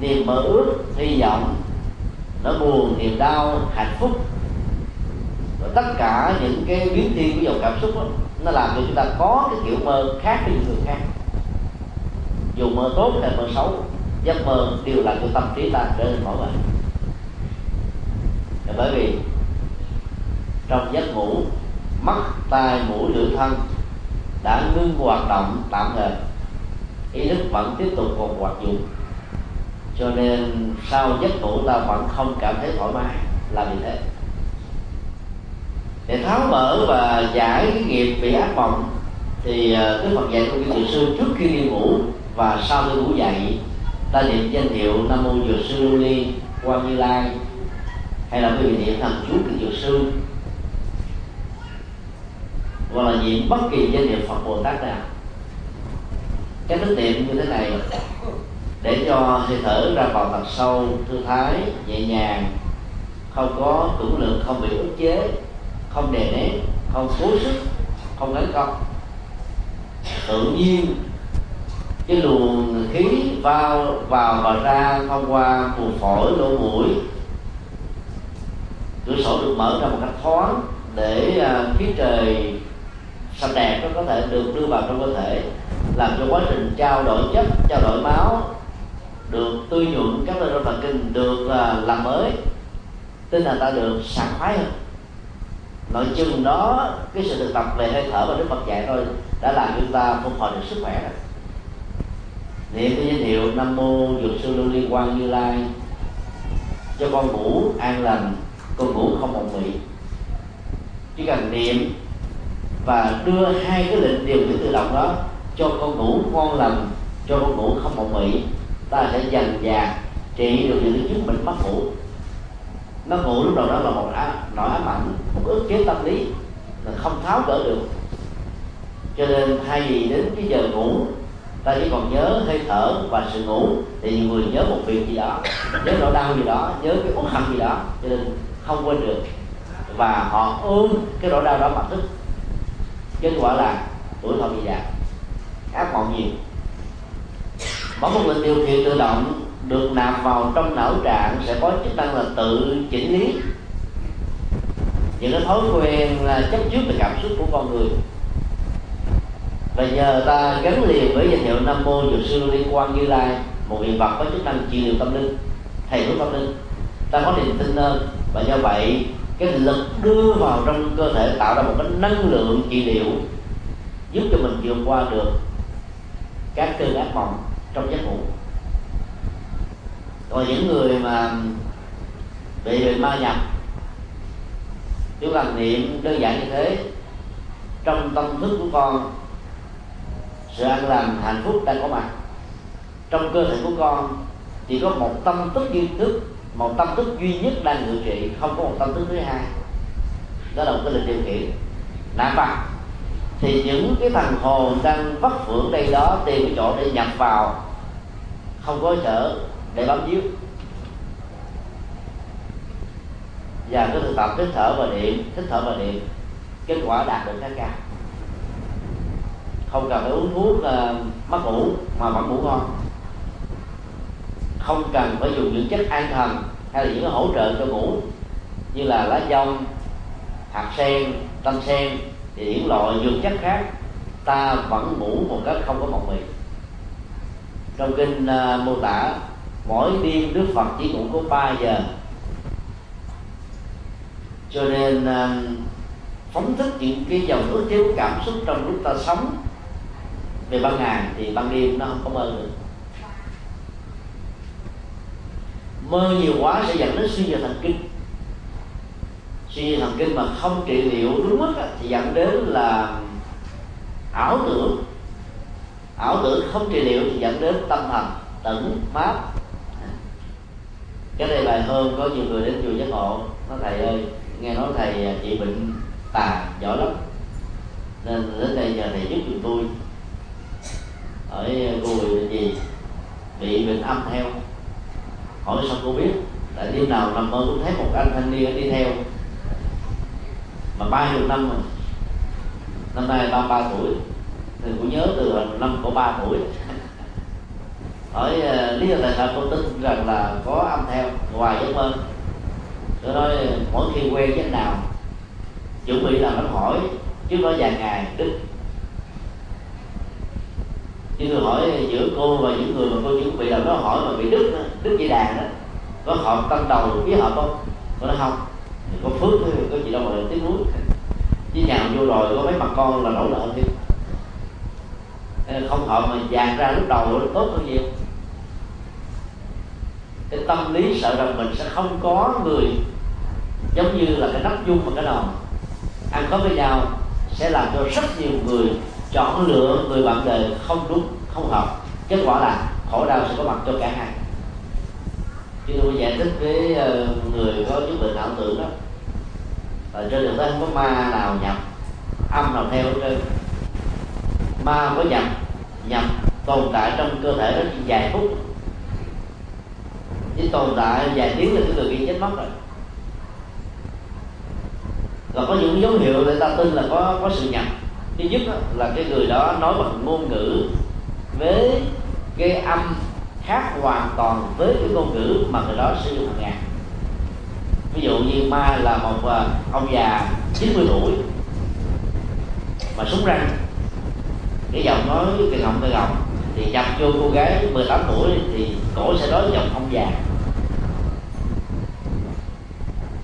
niềm mơ ước hy vọng nó buồn niềm đau hạnh phúc và tất cả những cái biến thiên của dòng cảm xúc đó, nó làm cho chúng ta có cái kiểu mơ khác với những người khác dù mơ tốt hay mơ xấu, giấc mơ đều là của tâm trí ta trở nên mỏi mệt bởi vì trong giấc ngủ, mắt, tai, mũi, lưỡi, thân đã ngưng hoạt động tạm thời. Ý thức vẫn tiếp tục còn hoạt dụng. Cho nên sau giấc ngủ ta vẫn không cảm thấy thoải mái là vì thế. Để tháo mở và giải cái nghiệp bị ác mộng, thì ờ, cái Phật dạy của vị sư trước khi đi ngủ và sau khi ngủ dậy ta niệm danh hiệu nam mô dược sư lưu ly quan như lai, hay là quý vị niệm thần chú của dược sư. Hoặc là niệm bất kỳ danh hiệu Phật Bồ Tát nào. Cái thức niệm như thế này để cho hơi thở ra vào thật sâu, thư thái, nhẹ nhàng, không có tưởng lượng, không bị ức chế, không đè nén, không cố sức, không đánh công tự nhiên cái luồng khí vào vào và ra thông qua buồng phổi, lỗ mũi. Cửa sổ được mở ra một cách thoáng để à, khí trời xanh đẹp nó có thể được đưa vào trong cơ thể, làm cho quá trình trao đổi chất, trao đổi máu được tươi nhuận các nơi thần kinh được à, làm mới, tinh thần ta được sảng khoái hơn. Nội chừng đó, cái sự thực tập về hơi thở và đức phật dạy thôi đã làm chúng ta phục hồi được sức khỏe rồi niệm cái danh hiệu nam mô dược sư lưu liên quan như lai cho con ngủ an lành, con ngủ không mộng mị. Chỉ cần niệm và đưa hai cái lệnh điều khiển tự động đó cho con ngủ ngon lành, cho con ngủ không mộng mị, ta sẽ dần dà trị được những chứng bệnh mất ngủ. Nó ngủ lúc đầu đó là một nỗi ám ảnh, một ức chế tâm lý là không tháo gỡ được. Cho nên thay vì đến cái giờ ngủ ta chỉ còn nhớ hơi thở và sự ngủ. Thì nhiều người nhớ một việc gì đó, nhớ nỗi đau gì đó, nhớ cái uất hận gì đó, cho nên không quên được. Và họ ôm cái nỗi đau đó mà thức. Kết quả là tuổi thọ bị giảm. Ác mộng nhiều. Mỗi một lệnh điều khiển tự động được nạp vào trong não trạng sẽ có chức năng là tự chỉnh lý. Những cái thói quen là chấp trước về cảm xúc của con người và nhờ ta gắn liền với danh hiệu nam mô dược sư liên quan như lai, một hiện vật có chức năng trị liệu tâm linh, thầy thuốc tâm linh. Ta có niềm tin hơn, và do vậy, cái lực đưa vào trong cơ thể tạo ra một cái năng lượng trị liệu, giúp cho mình vượt qua được các cơn ác mộng trong giấc ngủ. Còn những người mà bị bị ma nhập, chúng ta niệm đơn giản như thế, trong tâm thức của con sự an lành hạnh phúc đang có mặt. Trong cơ thể của con, chỉ có một tâm thức duy thức, một tâm thức duy nhất đang ngự trị, không có một tâm thức thứ hai. Đó là một cái lịch điều khiển. Nạp vào thì những cái thằng hồn đang vất vưởng đây đó, tìm cái chỗ để nhập vào, không có chở để bám víu. Và cứ thực tập thích thở và điện thích thở và điện kết quả đạt được khá cao không cần phải uống thuốc uh, mất ngủ mà vẫn ngủ ngon. Không cần phải dùng những chất an thần hay là những cái hỗ trợ cho ngủ như là lá dông hạt sen tâm sen thì những loại dược chất khác ta vẫn ngủ một cách không có mộng mị. Trong kinh uh, mô tả mỗi đêm đức phật chỉ ngủ có 3 giờ. Cho nên uh, phóng thích những cái dòng ước thiếu cảm xúc trong lúc ta sống về ban ngày thì ban đêm nó không có mơ được mơ nhiều quá sẽ dẫn đến suy nhược thần kinh. Suy nhược thần kinh mà không trị liệu đúng mức thì dẫn đến là ảo tưởng. Ảo tưởng không trị liệu thì dẫn đến tâm thần, tẩn, mát. Cái này bài hôm có nhiều người đến chùa giác ngộ, nói, thầy ơi, nghe nói thầy trị bệnh tà giỏi lắm, nên đến đây giờ thầy giúp giùm tôi ở cô gì bị bệnh âm theo hỏi sao cô biết? Tại đêm nào nằm mơ cũng thấy một anh thanh niên đi theo. Mà ba nhiêu năm rồi. Năm nay ba ba tuổi. Thì cũng nhớ từ năm của ba tuổi. Hỏi ờ, lý do tại sao cô tin rằng là có âm theo ngoài giấc mơ. Tôi nói, mỗi khi quen giấc nào, chuẩn bị là nó hỏi chứ đó vài ngày đức chứ tôi hỏi giữa cô và những người mà cô chuẩn bị làm đó hỏi mà bị đứt đứt dây đàn đó có hợp tâm đầu với hợp không? Cô nói không. Có phước thôi có gì đâu mà tiếng núi chứ nhà vô rồi, có mấy mặt con là nổi lợn thêm không hợp mà dàn ra lúc đầu nó tốt hơn nhiều cái tâm lý sợ rằng mình sẽ không có người giống như là cái nắp dung và cái nồi ăn có với nhau sẽ làm cho rất nhiều người chọn lựa người bạn đời không đúng, không hợp. Kết quả là khổ đau sẽ có mặt cho cả hai. Chứ tôi giải thích với ờ, người có chứng bệnh não tưởng đó. Ở trên đường tới không có ma nào nhập, âm nào theo trên ma có nhập nhập tồn tại trong cơ thể rất dài phút. Chỉ tồn tại vài tiếng là cái người kia chết mất rồi. Và có những dấu hiệu để ta tin là có có sự nhập thứ nhất là cái người đó nói bằng ngôn ngữ với cái âm khác hoàn toàn với cái ngôn ngữ mà người đó sử dụng hàng ngày. Ví dụ như ma là một à, ông già 90 tuổi mà súng răng. Cái giọng nói, cái ngọng cái ngọng thì nhập vô cô gái 18 tuổi thì cổ sẽ nói giọng ông già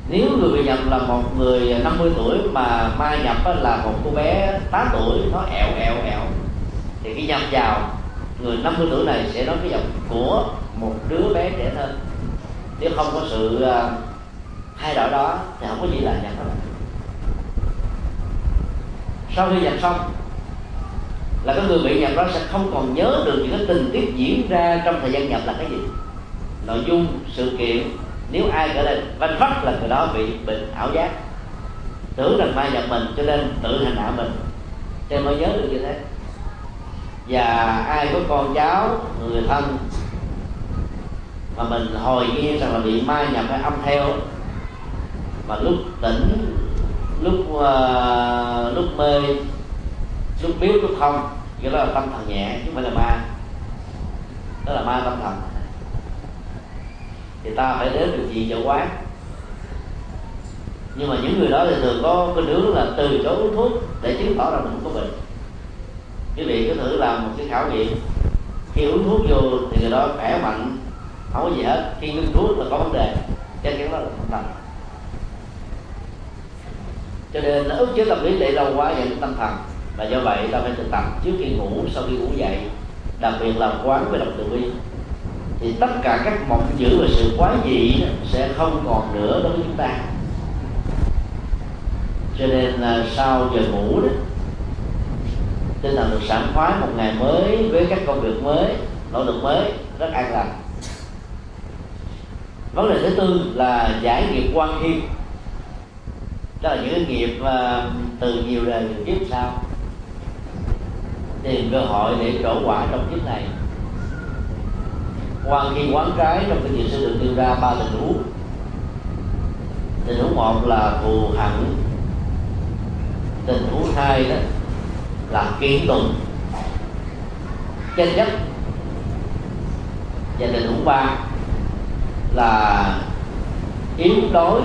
nếu người bị nhập là một người 50 tuổi mà ma nhập là một cô bé 8 tuổi, nó ẹo ẹo ẹo, thì cái nhập vào người 50 tuổi này sẽ nói cái giọng của một đứa bé trẻ hơn nếu không có sự à, thay đổi đó thì không có gì là nhập đó sau khi nhập xong là cái người bị nhập đó sẽ không còn nhớ được những cái tình tiết diễn ra trong thời gian nhập là cái gì. Nội dung, sự kiện nếu ai trở lên vanh vắt là người đó bị bệnh ảo giác. Tưởng rằng ma nhập mình cho nên tự hành hạ mình. Cho mới nhớ được như thế. Và ai có con cháu người thân mà mình hồi nghe rằng là bị ma nhập hay âm theo mà lúc tỉnh lúc uh, lúc mê lúc biếu lúc không cái đó là tâm thần nhẹ chứ không phải là ma. Đó là ma tâm thần thì ta phải đến được gì cho quán nhưng mà những người đó thì thường có cái đứa là từ chối uống thuốc để chứng tỏ rằng mình không có bệnh. Quý vị cứ thử làm một cái khảo nghiệm. Khi uống thuốc vô thì người đó khỏe mạnh, không có gì hết. Khi ngưng thuốc là có vấn đề, chắc chắn đó là tâm thần cho nên nó ức chế tâm lý để lâu quá dẫn đến tâm thần. Và do vậy ta phải thực tập trước khi ngủ sau khi ngủ dậy, đặc biệt là quán với động từ bi thì tất cả các mộng dữ và sự quái dị sẽ không còn nữa đối với chúng ta. Cho nên là sau giờ ngủ đó, tinh thần được sảng khoái một ngày mới với các công việc mới, nỗ lực mới, rất an lành. Vấn đề thứ tư là giải nghiệp quan hiên đó là những cái nghiệp à, từ nhiều đời kiếp sau. Tìm cơ hội để trổ quả trong kiếp này quan nghi quán trái trong cái nhiều sư được đưa ra ba tình huống. Tình huống một là thù hận. Tình huống hai đó là kiện tụng tranh chấp. Và tình huống ba là yếu đói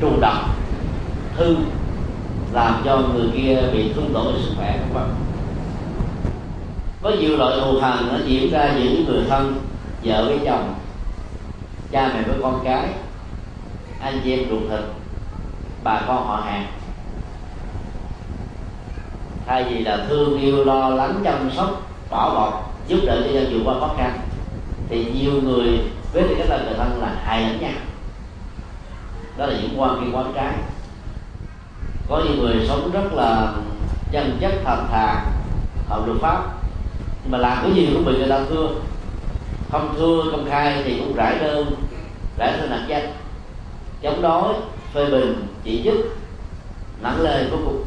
trù độc, hư, làm cho người kia bị thương tổn sức khỏe các bạn có nhiều loại thù hằn nó diễn ra những người thân vợ với chồng, cha mẹ với con cái, anh chị em ruột thịt, bà con họ hàng. Thay vì là thương yêu, lo lắng, chăm sóc, bảo bọc, giúp đỡ cho dân vượt qua khó khăn, thì nhiều người với tư cách là người thân là hại lẫn nhau. Đó là những quan khi quan trái. Có những người sống rất là chân chất thật thà hợp luật pháp, nhưng mà làm cái gì cũng bị người ta thương không thưa công khai thì cũng rải đơn rải đơn nặng danh. Chống đối phê bình chỉ trích nặng lời của cuộc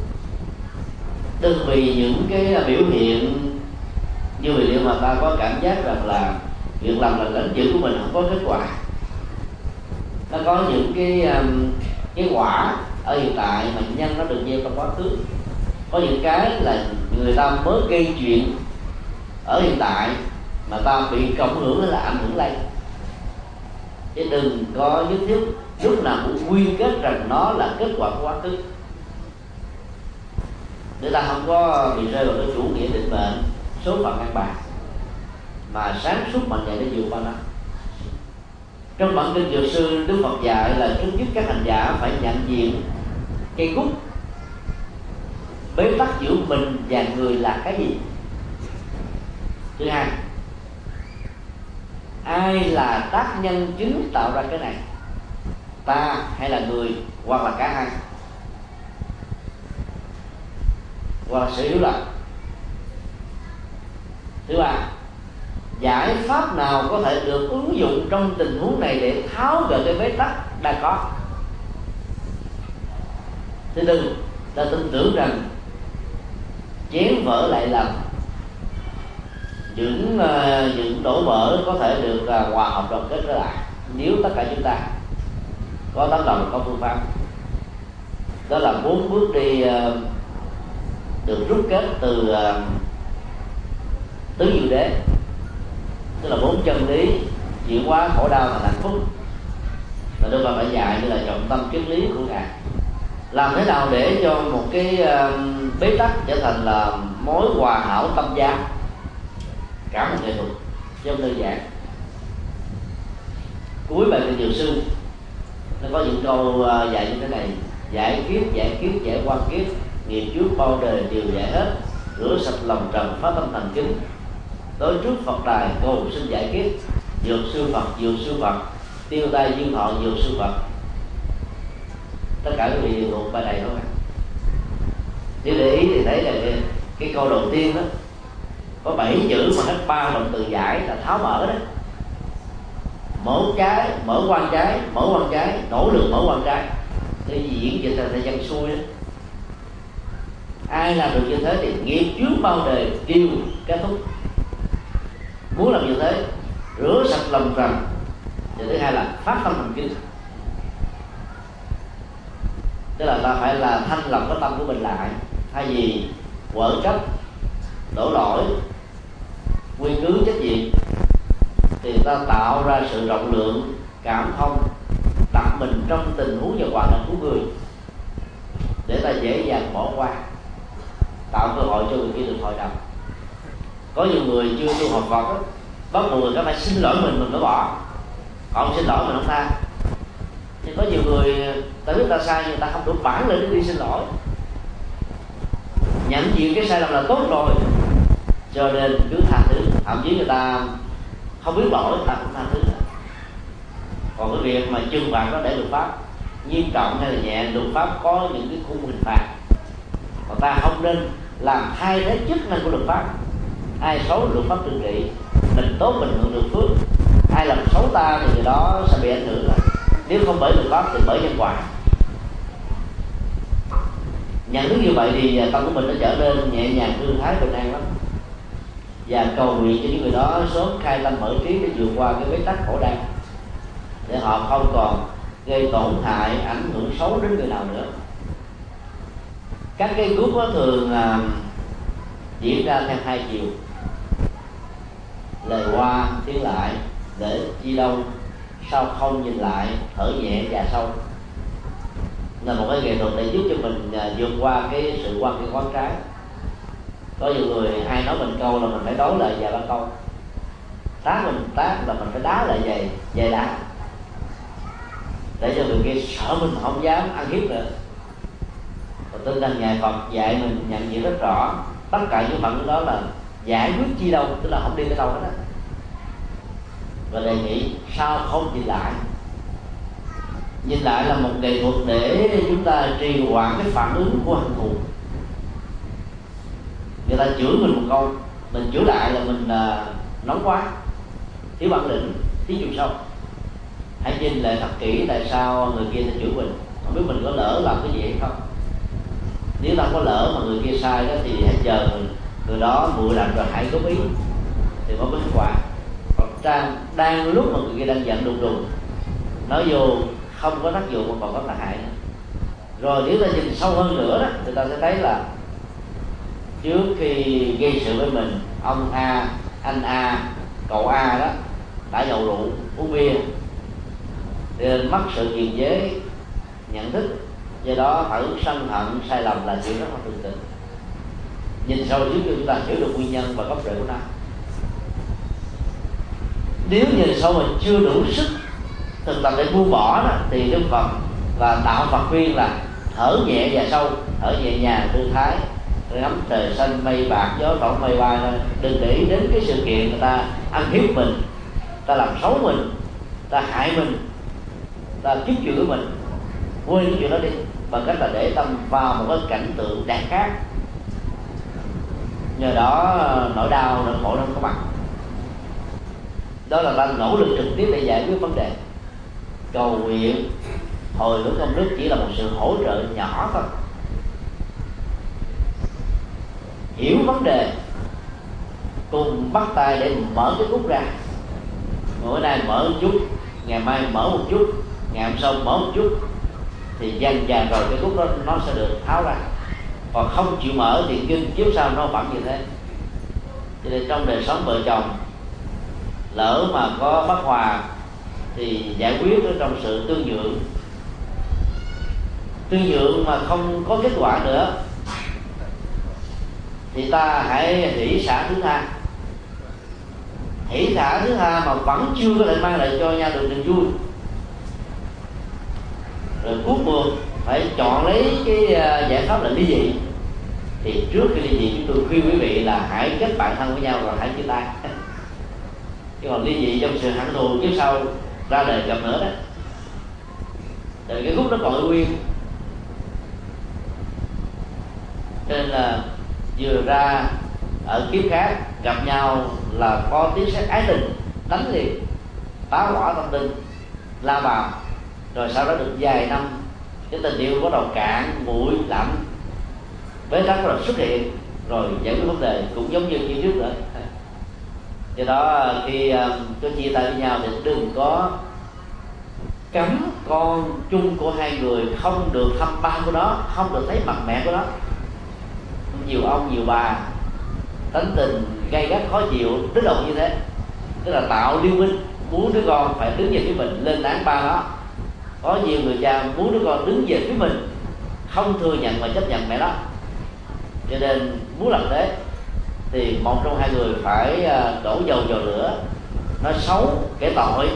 đơn vì những cái biểu hiện như vậy mà ta có cảm giác rằng là việc làm là lãnh dữ của mình không có kết quả? Nó có những cái um, cái quả ở hiện tại mà nhân nó được gieo trong quá khứ. Có những cái là người ta mới gây chuyện ở hiện tại mà ta bị cộng hưởng hay là ảnh hưởng lây chứ đừng có nhất thiết lúc nào cũng quy kết rằng nó là kết quả của quá khứ. Để ta không có bị rơi vào cái chủ nghĩa định mệnh, số phận ăn bạc mà sáng suốt mạnh dạy để vượt qua nó. Trong bản kinh dược sư, đức phật dạy là trước nhất các hành giả phải nhận diện cây gút bế tắc giữa mình và người là cái gì? Thứ hai ai là tác nhân chính tạo ra cái này? Ta hay là người hoặc là cả hai? Hoặc là sự hiểu lầm? Thứ ba, giải pháp nào có thể được ứng dụng trong tình huống này để tháo gỡ cái bế tắc đang có? Thứ tư, ta tin tưởng rằng chén vỡ lại làm những uh, những đổ vỡ có thể được uh, hòa hợp đoàn kết trở lại nếu tất cả chúng ta có tấm lòng có phương pháp. Đó là bốn bước đi uh, được rút kết từ uh, tứ diệu đế. Tức là bốn chân lý chuyển hóa khổ đau thành hạnh phúc. Và đôi phật bài dạy như là trọng tâm triết lý của ngài. Làm thế nào để cho một cái uh, bế tắc trở thành là mối hòa hảo tâm gia? Cả một nghệ thuật chứ không đơn giản. Cuối bài kinh dược sư nó có những câu ờ, dạy như thế này. Giải kiếp giải kiếp giải quan kiếp. Nghiệp trước bao đời đều giải hết. Rửa sạch lòng trần phá tâm thành kính. Tới trước phật đài cầu xin giải kiếp. Dược sư phật dược sư phật. Tiêu tai duyên thọ dược sư phật. Tất cả quý vị đều thuộc bài này thôi. Nếu để ý thì thấy là cái, cái câu đầu tiên đó có bảy chữ mà hết ba động từ giải là tháo mở đó. Mở trái mở quan trái mở quan trái nỗ lực mở quan trái thì diễn dịch là thời gian xuôi đó. Ai làm được như thế thì nghiệp trước bao đời đều kết thúc. Muốn làm như thế, rửa sạch lòng trần. Và thứ hai là phát tâm thành kinh tức là ta phải là thanh lọc cái tâm của mình lại. Thay vì quở trách đổ lỗi quy cứ trách nhiệm thì ta tạo ra sự rộng lượng cảm thông đặt mình trong tình huống và hoàn cảnh của người để ta dễ dàng bỏ qua tạo cơ hội cho người kia được hội đồng. Có nhiều người chưa tu học Phật đó, bắt buộc người ta phải xin lỗi mình mình mới bỏ. Còn xin lỗi mình không tha. Nhưng có nhiều người ta biết ta sai nhưng ta không đủ bản lĩnh để đi xin lỗi. Nhận diện cái sai lầm là tốt rồi cho nên cứ tha thứ. Thậm chí người ta không biết lỗi ta cũng tha thứ. Còn cái việc mà trừng phạt nó để luật pháp, nghiêm trọng hay là nhẹ, luật pháp có những cái khung hình phạt. Còn ta không nên làm thay thế chức năng của luật pháp. Ai xấu luật pháp trừng trị. Mình tốt mình hưởng được phước. Ai làm xấu ta thì người đó sẽ bị ảnh hưởng. Nếu không bởi luật pháp thì bởi nhân quả. Nhận thức như vậy thì à, tâm của mình nó trở nên nhẹ nhàng thư thái bình an lắm và cầu nguyện cho những người đó sớm khai tâm mở trí để vượt qua cái bế tắc khổ đau. Để họ không còn gây tổn hại ảnh hưởng xấu đến người nào nữa. Các cái group đó thường à, diễn ra theo hai chiều. Lời qua tiếng lại để chi đâu sau không nhìn lại thở nhẹ và sâu là một cái nghệ thuật để giúp cho mình à, vượt qua cái sự quan cái quán trái có nhiều người ai nói mình câu là mình phải đối lại vài ba câu tát mình tát là mình phải đá lại vài vài đá. Để cho người kia sợ mình không dám ăn hiếp nữa. Và tin rằng ngài Phật dạy mình nhận diện rất rõ, tất cả những phận đó là giải quyết chi đâu, tức là không đi tới đâu hết á. Và đề nghị sao không nhìn lại. Nhìn lại là một nghệ thuật để chúng ta trì hoãn cái phản ứng của hành thù người ta chửi mình một câu mình chửi lại là mình uh, nóng quá thiếu bản lĩnh thiếu chiều sâu. Hãy nhìn lại thật kỹ tại sao người kia ta chửi mình. Không biết mình có lỡ làm cái gì hay không. Nếu ta có lỡ mà người kia sai đó thì hãy chờ người, người đó vừa làm rồi hãy góp ý thì có kết quả. Còn đang, đang lúc mà người kia đang giận đùng đùng nói vô không có tác dụng mà còn có là hại rồi nếu ta nhìn sâu hơn nữa đó thì ta sẽ thấy là trước khi gây sự với mình ông a anh a cậu a đó đã nhậu rượu uống bia. Nên mất sự kiềm chế nhận thức do đó phản ứng sân hận sai lầm là chuyện rất là thường tình. Nhìn sâu giúp chúng ta hiểu được nguyên nhân và gốc rễ của nó. Nếu nhìn sâu mà chưa đủ sức thực tập để buông bỏ đó, thì đức phật và tạo phật khuyên là thở nhẹ và sâu thở nhẹ nhàng thư thái ngắm trời xanh mây bạc, gió thổi mây bay thôi. Đừng để ý đến cái sự kiện người ta ăn hiếp mình ta làm xấu mình ta hại mình ta kiếm chuyện của mình. Quên cái chuyện đó đi, bằng cách là để tâm vào một cái cảnh tượng đẹp khác. Nhờ đó, nỗi đau nỗi khổ nó không có mặt. Đó là ta nỗ lực trực tiếp để giải quyết vấn đề. Cầu nguyện hồi hướng công đức chỉ là một sự hỗ trợ nhỏ thôi. Hiểu vấn đề, cùng bắt tay để mở cái cúc ra. Bữa nay mở một chút, ngày mai mở một chút, ngày hôm sau mở một chút, thì dần dần rồi cái cúc đó nó sẽ được tháo ra. Còn không chịu mở thì kinh kiếp sau nó vẫn như thế. Cho nên trong đời sống vợ chồng, lỡ mà có bất hòa, thì giải quyết ở trong sự tương nhượng. Tương nhượng mà không có kết quả nữa thì ta hãy hỷ xã thứ tha. Hỷ xã thứ tha mà vẫn chưa có thể mang lại cho nhau được niềm vui. Rồi cuối cùng, phải chọn lấy cái à, giải pháp là ly dị thì trước khi ly dị chúng tôi khuyên quý vị là hãy kết bạn thân với nhau rồi hãy chia tay. Chứ còn ly dị trong sự hận thù kiếp sau ra đời gặp nữa đó. Thì cái khúc nó còn nguyên cho nên là vừa ra ở kiếp khác gặp nhau là có tiếng sét ái tình đánh liền phá hỏa tâm tình la vào rồi sau đó được vài năm cái tình yêu bắt đầu cạn nguội lạnh bế tắc rồi xuất hiện. Rồi giải quyết vấn đề cũng giống như như trước nữa. Do đó khi ờ, um, có chia tay với nhau thì đừng có cấm con chung của hai người không được thăm ba của nó không được thấy mặt mẹ của nó nhiều ông, nhiều bà tính tình gây gắt, khó chịu tức độ như thế. Tức là tạo liên minh muốn đứa con phải đứng về phía mình lên án ba nó. Có nhiều người cha muốn đứa con đứng về phía mình, không thừa nhận và chấp nhận mẹ đó cho nên, muốn làm thế, thì một trong hai người phải à, đổ dầu vào lửa, nói xấu kẻ tội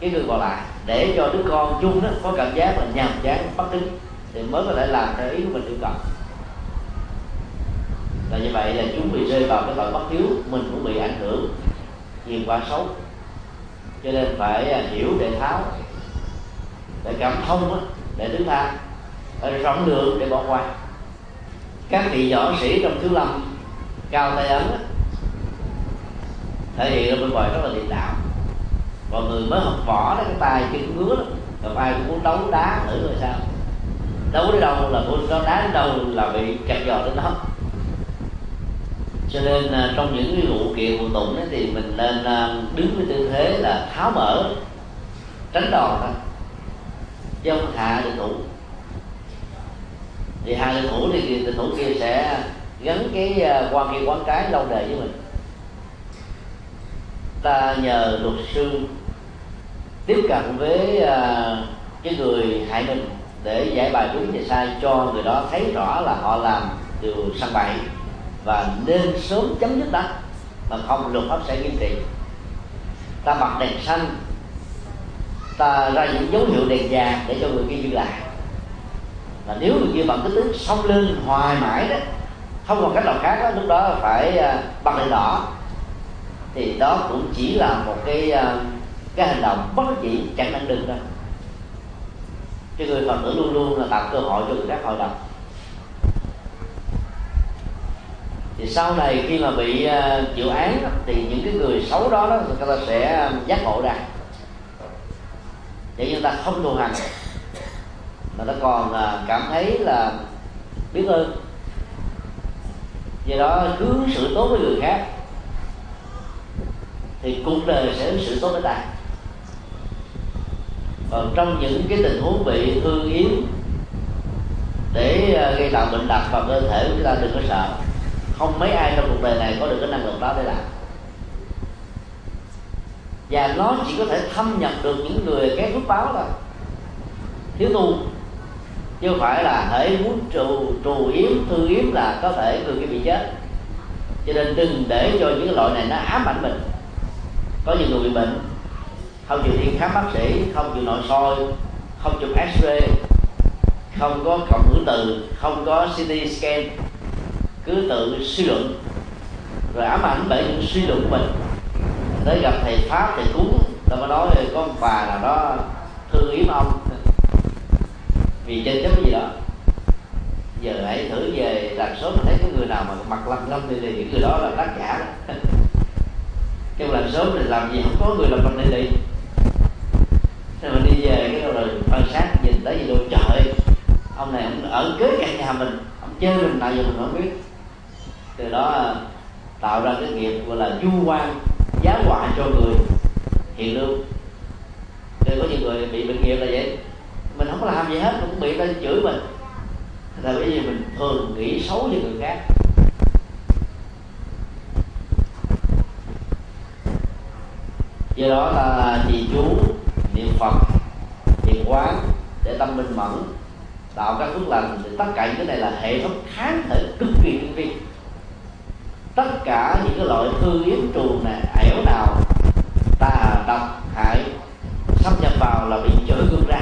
cái người còn lại, để cho đứa con chung đó có cảm giác là nhàm chán, bất tính, thì mới có thể làm theo ý của mình yêu cầu và như vậy là chúng bị rơi vào cái tội bất hiếu, mình cũng bị ảnh hưởng nhiều quá xấu. Cho nên phải à, hiểu để tháo, để cảm thông để đứng tha để rộng lượng, để bỏ qua. Các vị võ sĩ trong thứ lâm, cao tay ấn thể hiện ra bên ngoài rất là điềm đạo còn người mới học võ đó, cái tay chân ngứa đó ai cũng muốn đấu đá thử rồi sao. Đấu đến đâu là muốn đấu đá đến đâu là bị chặt giò đến đó cho nên à, trong những cái vụ kiện vụ tụng ấy, thì mình nên à, đứng với tư thế là tháo mở tránh đòn thôi chứ không hạ được thủ. Thì hạ được thủ thì tình thủ kia sẽ gắn cái à, quan kia quán cái lâu đời với mình. Ta nhờ luật sư tiếp cận với cái người hại mình để giải bài đúng và sai cho người đó thấy rõ là họ làm điều săn bậy và nên sớm chấm dứt đó mà không luật pháp sẽ nghiêm trị. Ta bật đèn xanh ta ra những dấu hiệu đèn vàng để cho người kia dừng lại. Và nếu người kia vẫn cứ tính xông lên hoài mãi đó không còn cách nào khác đó, lúc đó phải à, bật đèn đỏ. Thì đó cũng chỉ là một cái à, cái hành động bất chỉ chẳng năng đừng thôi chứ người phật tử luôn luôn là tạo cơ hội cho người khác hội đồng. Thì sau này khi mà bị à, uh, chịu án thì những cái người xấu đó đó người ta sẽ à, giác ngộ ra. Để chúng ta không tu hành. Mà nó còn uh, cảm thấy là biết ơn. Do đó cứ sự tốt với người khác thì cuộc đời sẽ ứng xử tốt với ta. Còn trong những cái tình huống bị thương yếu để gây tạo bệnh đặc vào cơ thể chúng ta đừng có sợ không mấy ai trong cuộc đời này có được cái năng lực đó để làm. Và nó chỉ có thể thâm nhập được những người cái phước báo thôi. Thiếu tu. Chứ không phải là thể muốn trù trù yếm, thư yếm là có thể người kia bị chết. Cho nên đừng để cho những cái loại này nó ám ảnh mình. Có những người bị bệnh, không chịu đi khám bác sĩ, không chịu nội soi, không chụp x-ray, không có cộng hưởng từ, không có ct scan cứ tự suy luận rồi ám ảnh bởi những suy luận của mình. Tới gặp thầy pháp thầy cúng tôi mới nói có một bà nào đó thương yếm ông. Vì chân chấp gì đó. Giờ hãy thử về làm số mà thấy cái người nào mà mặt lâm lâm thì, thì những người đó là tác giả đó. Trong làm sớm thì làm gì không có người làm lâm đi đi rồi mình đi về cái rồi quan sát nhìn tới gì đâu. Trời ông này ông ở kế căn nhà mình ông chơi mình nào giờ mình không biết từ đó à, tạo ra cái nghiệp gọi là du quan, giá họa cho người hiện lương. Nên có những người bị bệnh nghiệp là vậy. Mình không có làm gì hết, mình cũng bị ta chửi mình. Là bởi vì mình thường nghĩ xấu về người khác. Do đó là trì chú niệm phật, niệm quán để tâm minh mẫn, tạo các phước lành. Thì tất cả những cái này là hệ thống kháng thể cực kỳ tinh vi tất cả những cái loại hư yếm trùng này, ẻo nào tà độc hại xâm nhập vào là bị chở ngược ra.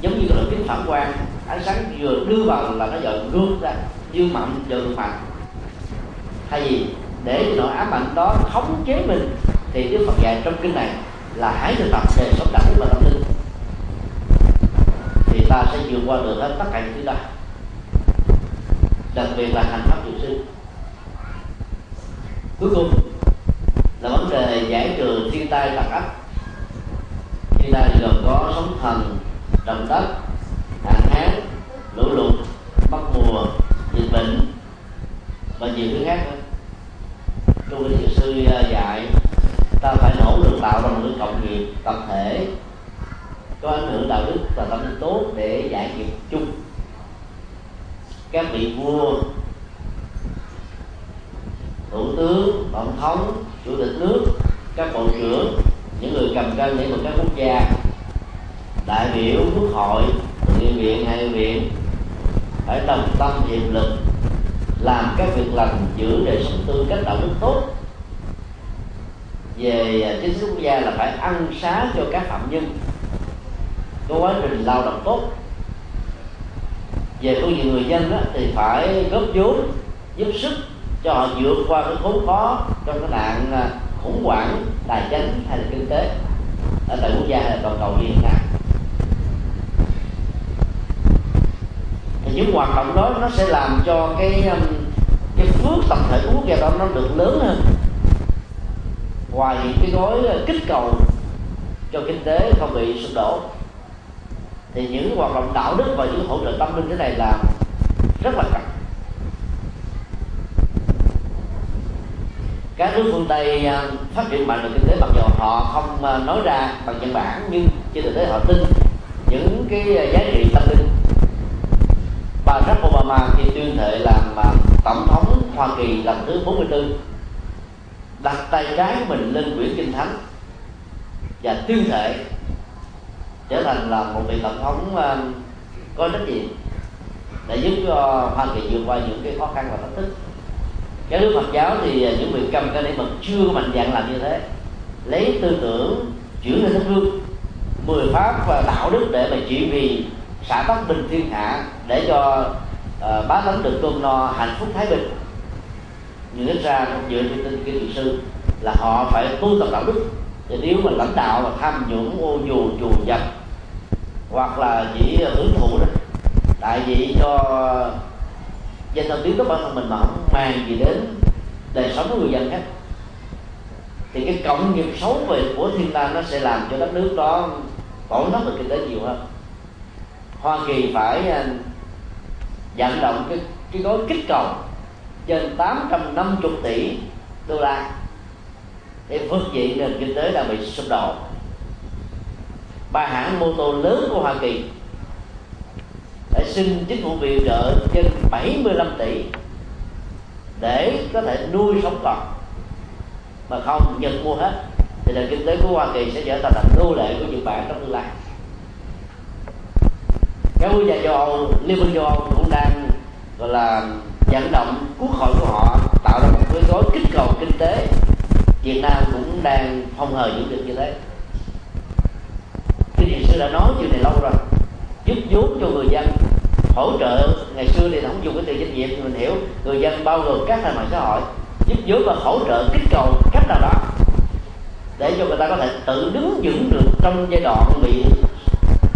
Giống như là kính phản quang, ánh sáng vừa đưa vào là nó dần ngược ra, như mạnh dần mạnh thay vì để nỗi ám ảnh đó khống chế mình, thì đức phật dạy trong kinh này là hãy thực tập về sống đạo đức và tâm linh. Thì ta sẽ vượt qua được hết tất cả những thứ đó, đặc biệt là hành pháp dự sư cuối cùng là vấn đề giải trừ thiên tai tặc ấp thiên tai gồm có sóng thần, động đất hạn hán, lũ lụt mất mùa, dịch bệnh và nhiều thứ khác nữa. Trong cái thiền sư à, dạy, ta phải nỗ lực tạo ra một cái cộng nghiệp tập thể, có ảnh hưởng đạo đức và tâm tốt để giải nghiệp chung. Các vị vua thủ tướng tổng thống chủ tịch nước các bộ trưởng những người cầm cân lĩnh vực các quốc gia đại biểu quốc hội nghị viện hạ viện phải đồng tâm hiệp lực làm các việc lành giữ đời sống tư cách đạo đức tốt. Về à, chính sách quốc gia là phải ăn xá cho các phạm nhân có quá trình lao động tốt. Về phương diện người dân đó, thì phải góp vốn giúp sức cho họ vượt qua cái khốn khó trong cái nạn à, khủng hoảng tài chính hay là kinh tế ở tại quốc gia hay là toàn cầu như hiện nay. Thì những hoạt động đó nó sẽ làm cho cái um, cái phước tập thể của quốc gia đó nó được lớn hơn. Ngoài những cái gói à, kích cầu cho kinh tế không bị sụp đổ, thì những hoạt động đạo đức và những hỗ trợ tâm linh thế này là rất là cần. Các nước phương tây à, phát triển mạnh về kinh tế mặc dù họ không à, nói ra bằng văn bản, nhưng trên thực tế họ tin những cái à, giá trị tâm linh. Barack Obama khi tuyên thệ làm tổng thống Hoa Kỳ lần thứ 44 đặt tay trái mình lên quyển kinh thánh và tuyên thệ trở thành là một vị tổng thống có trách nhiệm để giúp cho Hoa Kỳ vượt qua những cái khó khăn và thách thức cái nước Phật giáo thì à, những vị cầm cái lễ Phật chưa mạnh dạng làm như thế. Lấy tư tưởng chuyển lên thánh hương mười pháp và đạo đức để mà chỉ vì xã tắc bình thiên hạ để cho uh, bá tánh được cơm no hạnh phúc thái bình. Nhưng ít ra dựa trên tin kinh thiền sư là họ phải tu tập đạo đức. Thì nếu mà lãnh đạo mà tham nhũng ô dù chùa dập hoặc là chỉ hưởng thụ đó đại diện cho và thần biến của bản thân mình mà không mang gì đến đời sống của người dân hết. Thì cái cộng nghiệp xấu về của thiên tai nó sẽ làm cho đất nước đó tổn thất về kinh tế nhiều hơn. Hoa kỳ phải à, vận động cái cái gói kích cầu trên 850 tỷ đô la để vượt diện nền kinh tế đang bị sụp đổ. Ba hãng mô tô lớn của Hoa Kỳ để xin chính phủ viện trợ trên 75 tỷ để có thể nuôi sống còn mà không Nhật mua hết. Thì nền kinh tế của Hoa Kỳ sẽ trở thành thành nô lệ của Nhật Bản trong tương lai. Các quốc gia châu Âu, Liên minh châu Âu cũng đang, gọi là vận động quốc hội của họ tạo ra một cái gói kích cầu kinh tế. Việt Nam cũng đang phong hờ những việc như thế. Cái gì sư đã nói chuyện này lâu rồi giúp vốn cho người dân hỗ trợ. Ngày xưa thì không dùng cái từ doanh nghiệp thì mình hiểu người dân bao gồm các thành mạng xã hội giúp vốn và hỗ trợ kích cầu cách nào đó để cho người ta có thể tự đứng vững được trong giai đoạn bị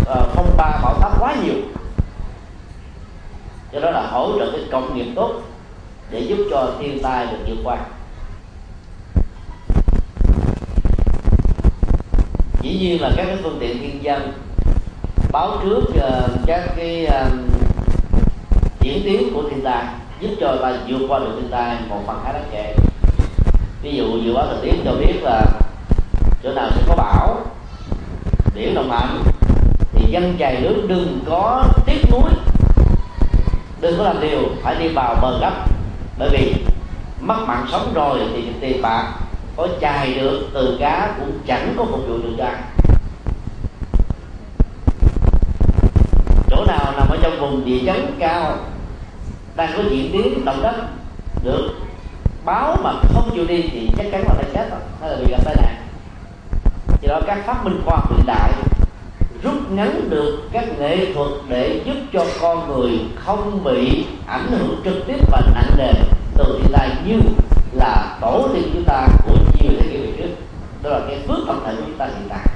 uh, phong ba bão táp quá nhiều. Do đó là hỗ trợ cái công nghiệp tốt để giúp cho thiên tai được vượt qua. Dĩ nhiên là các cái phương tiện thiên dân báo trước uh, các cái uh, diễn tiến của thiên tai giúp cho ta vượt qua được thiên tai một phần khá đáng kể. Ví dụ dự báo thời tiết cho biết là chỗ nào sẽ có bão biển động mạnh thì dân chài nước đừng có tiếc nuối đừng có làm điều phải đi vào bờ gấp. Bởi vì mất mạng sống rồi thì tiền bạc có chài được từ cá cũng chẳng có phục vụ được cho ăn chỗ nào nằm ở trong vùng địa chấn cao, đang có diễn biến động đất, được báo mà không chịu đi thì chắc chắn là phải chết rồi hay là bị gặp tai nạn. Thì đó các phát minh khoa học hiện đại rút ngắn được các nghệ thuật để giúp cho con người không bị ảnh hưởng trực tiếp và nặng nề từ thiên tai như là tổ tiên chúng ta của nhiều thế kỷ về trước. Đó là cái phước tập thể của chúng ta hiện tại.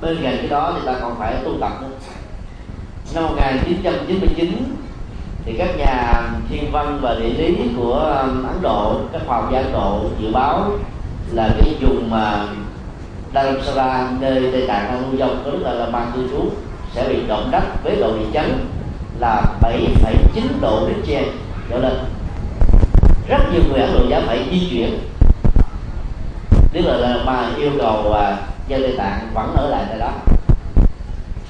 Bên cạnh cái đó thì ta còn phải tu tập nữa năm 1999 thì các nhà thiên văn và địa lý của um, Ấn Độ các khoa học gia Ấn Độ dự báo là cái vùng mà Dharamsala nơi Tây Tạng đang lưu dông có lúc là là ban cư trú sẽ bị động đất với độ địa chấn là 7,9 độ Richter trở lên. Rất nhiều người Ấn Độ giáo phải di chuyển. Tức là, là mà yêu cầu và dân Tây Tạng vẫn ở lại tại đó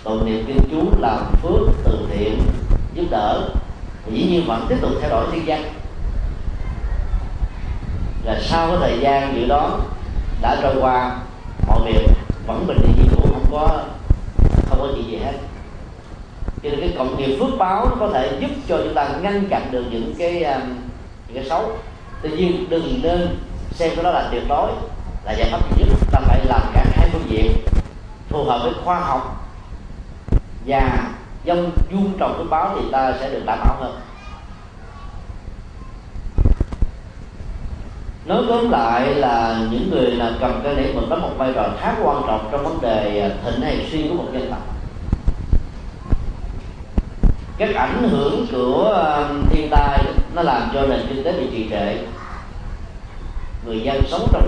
tụng niệm kinh chú làm phước từ thiện, giúp đỡ. Dĩ nhiên vẫn tiếp tục thay đổi thiên danh là sau cái thời gian dự đó đã trôi qua, mọi việc vẫn bình yên như cũ, không có không có gì gì hết. Cho nên cái cộng nghiệp phước báo nó có thể giúp cho chúng ta ngăn chặn được những cái um, những cái xấu. Tuy nhiên đừng nên xem cái đó là tuyệt đối, là giải pháp duy nhất. Ta phải làm cả hai phương diện, phù hợp với khoa học và dông vuông trồng phước báo thì ta sẽ được đảm bảo hơn. Nói tóm lại là những người là cầm cái lễ mừng đóng một vai trò khá quan trọng trong vấn đề à, thịnh hay suy của một dân tộc. Các ảnh hưởng của à, thiên tai nó làm cho nền kinh tế bị trì trệ. Người dân sống trong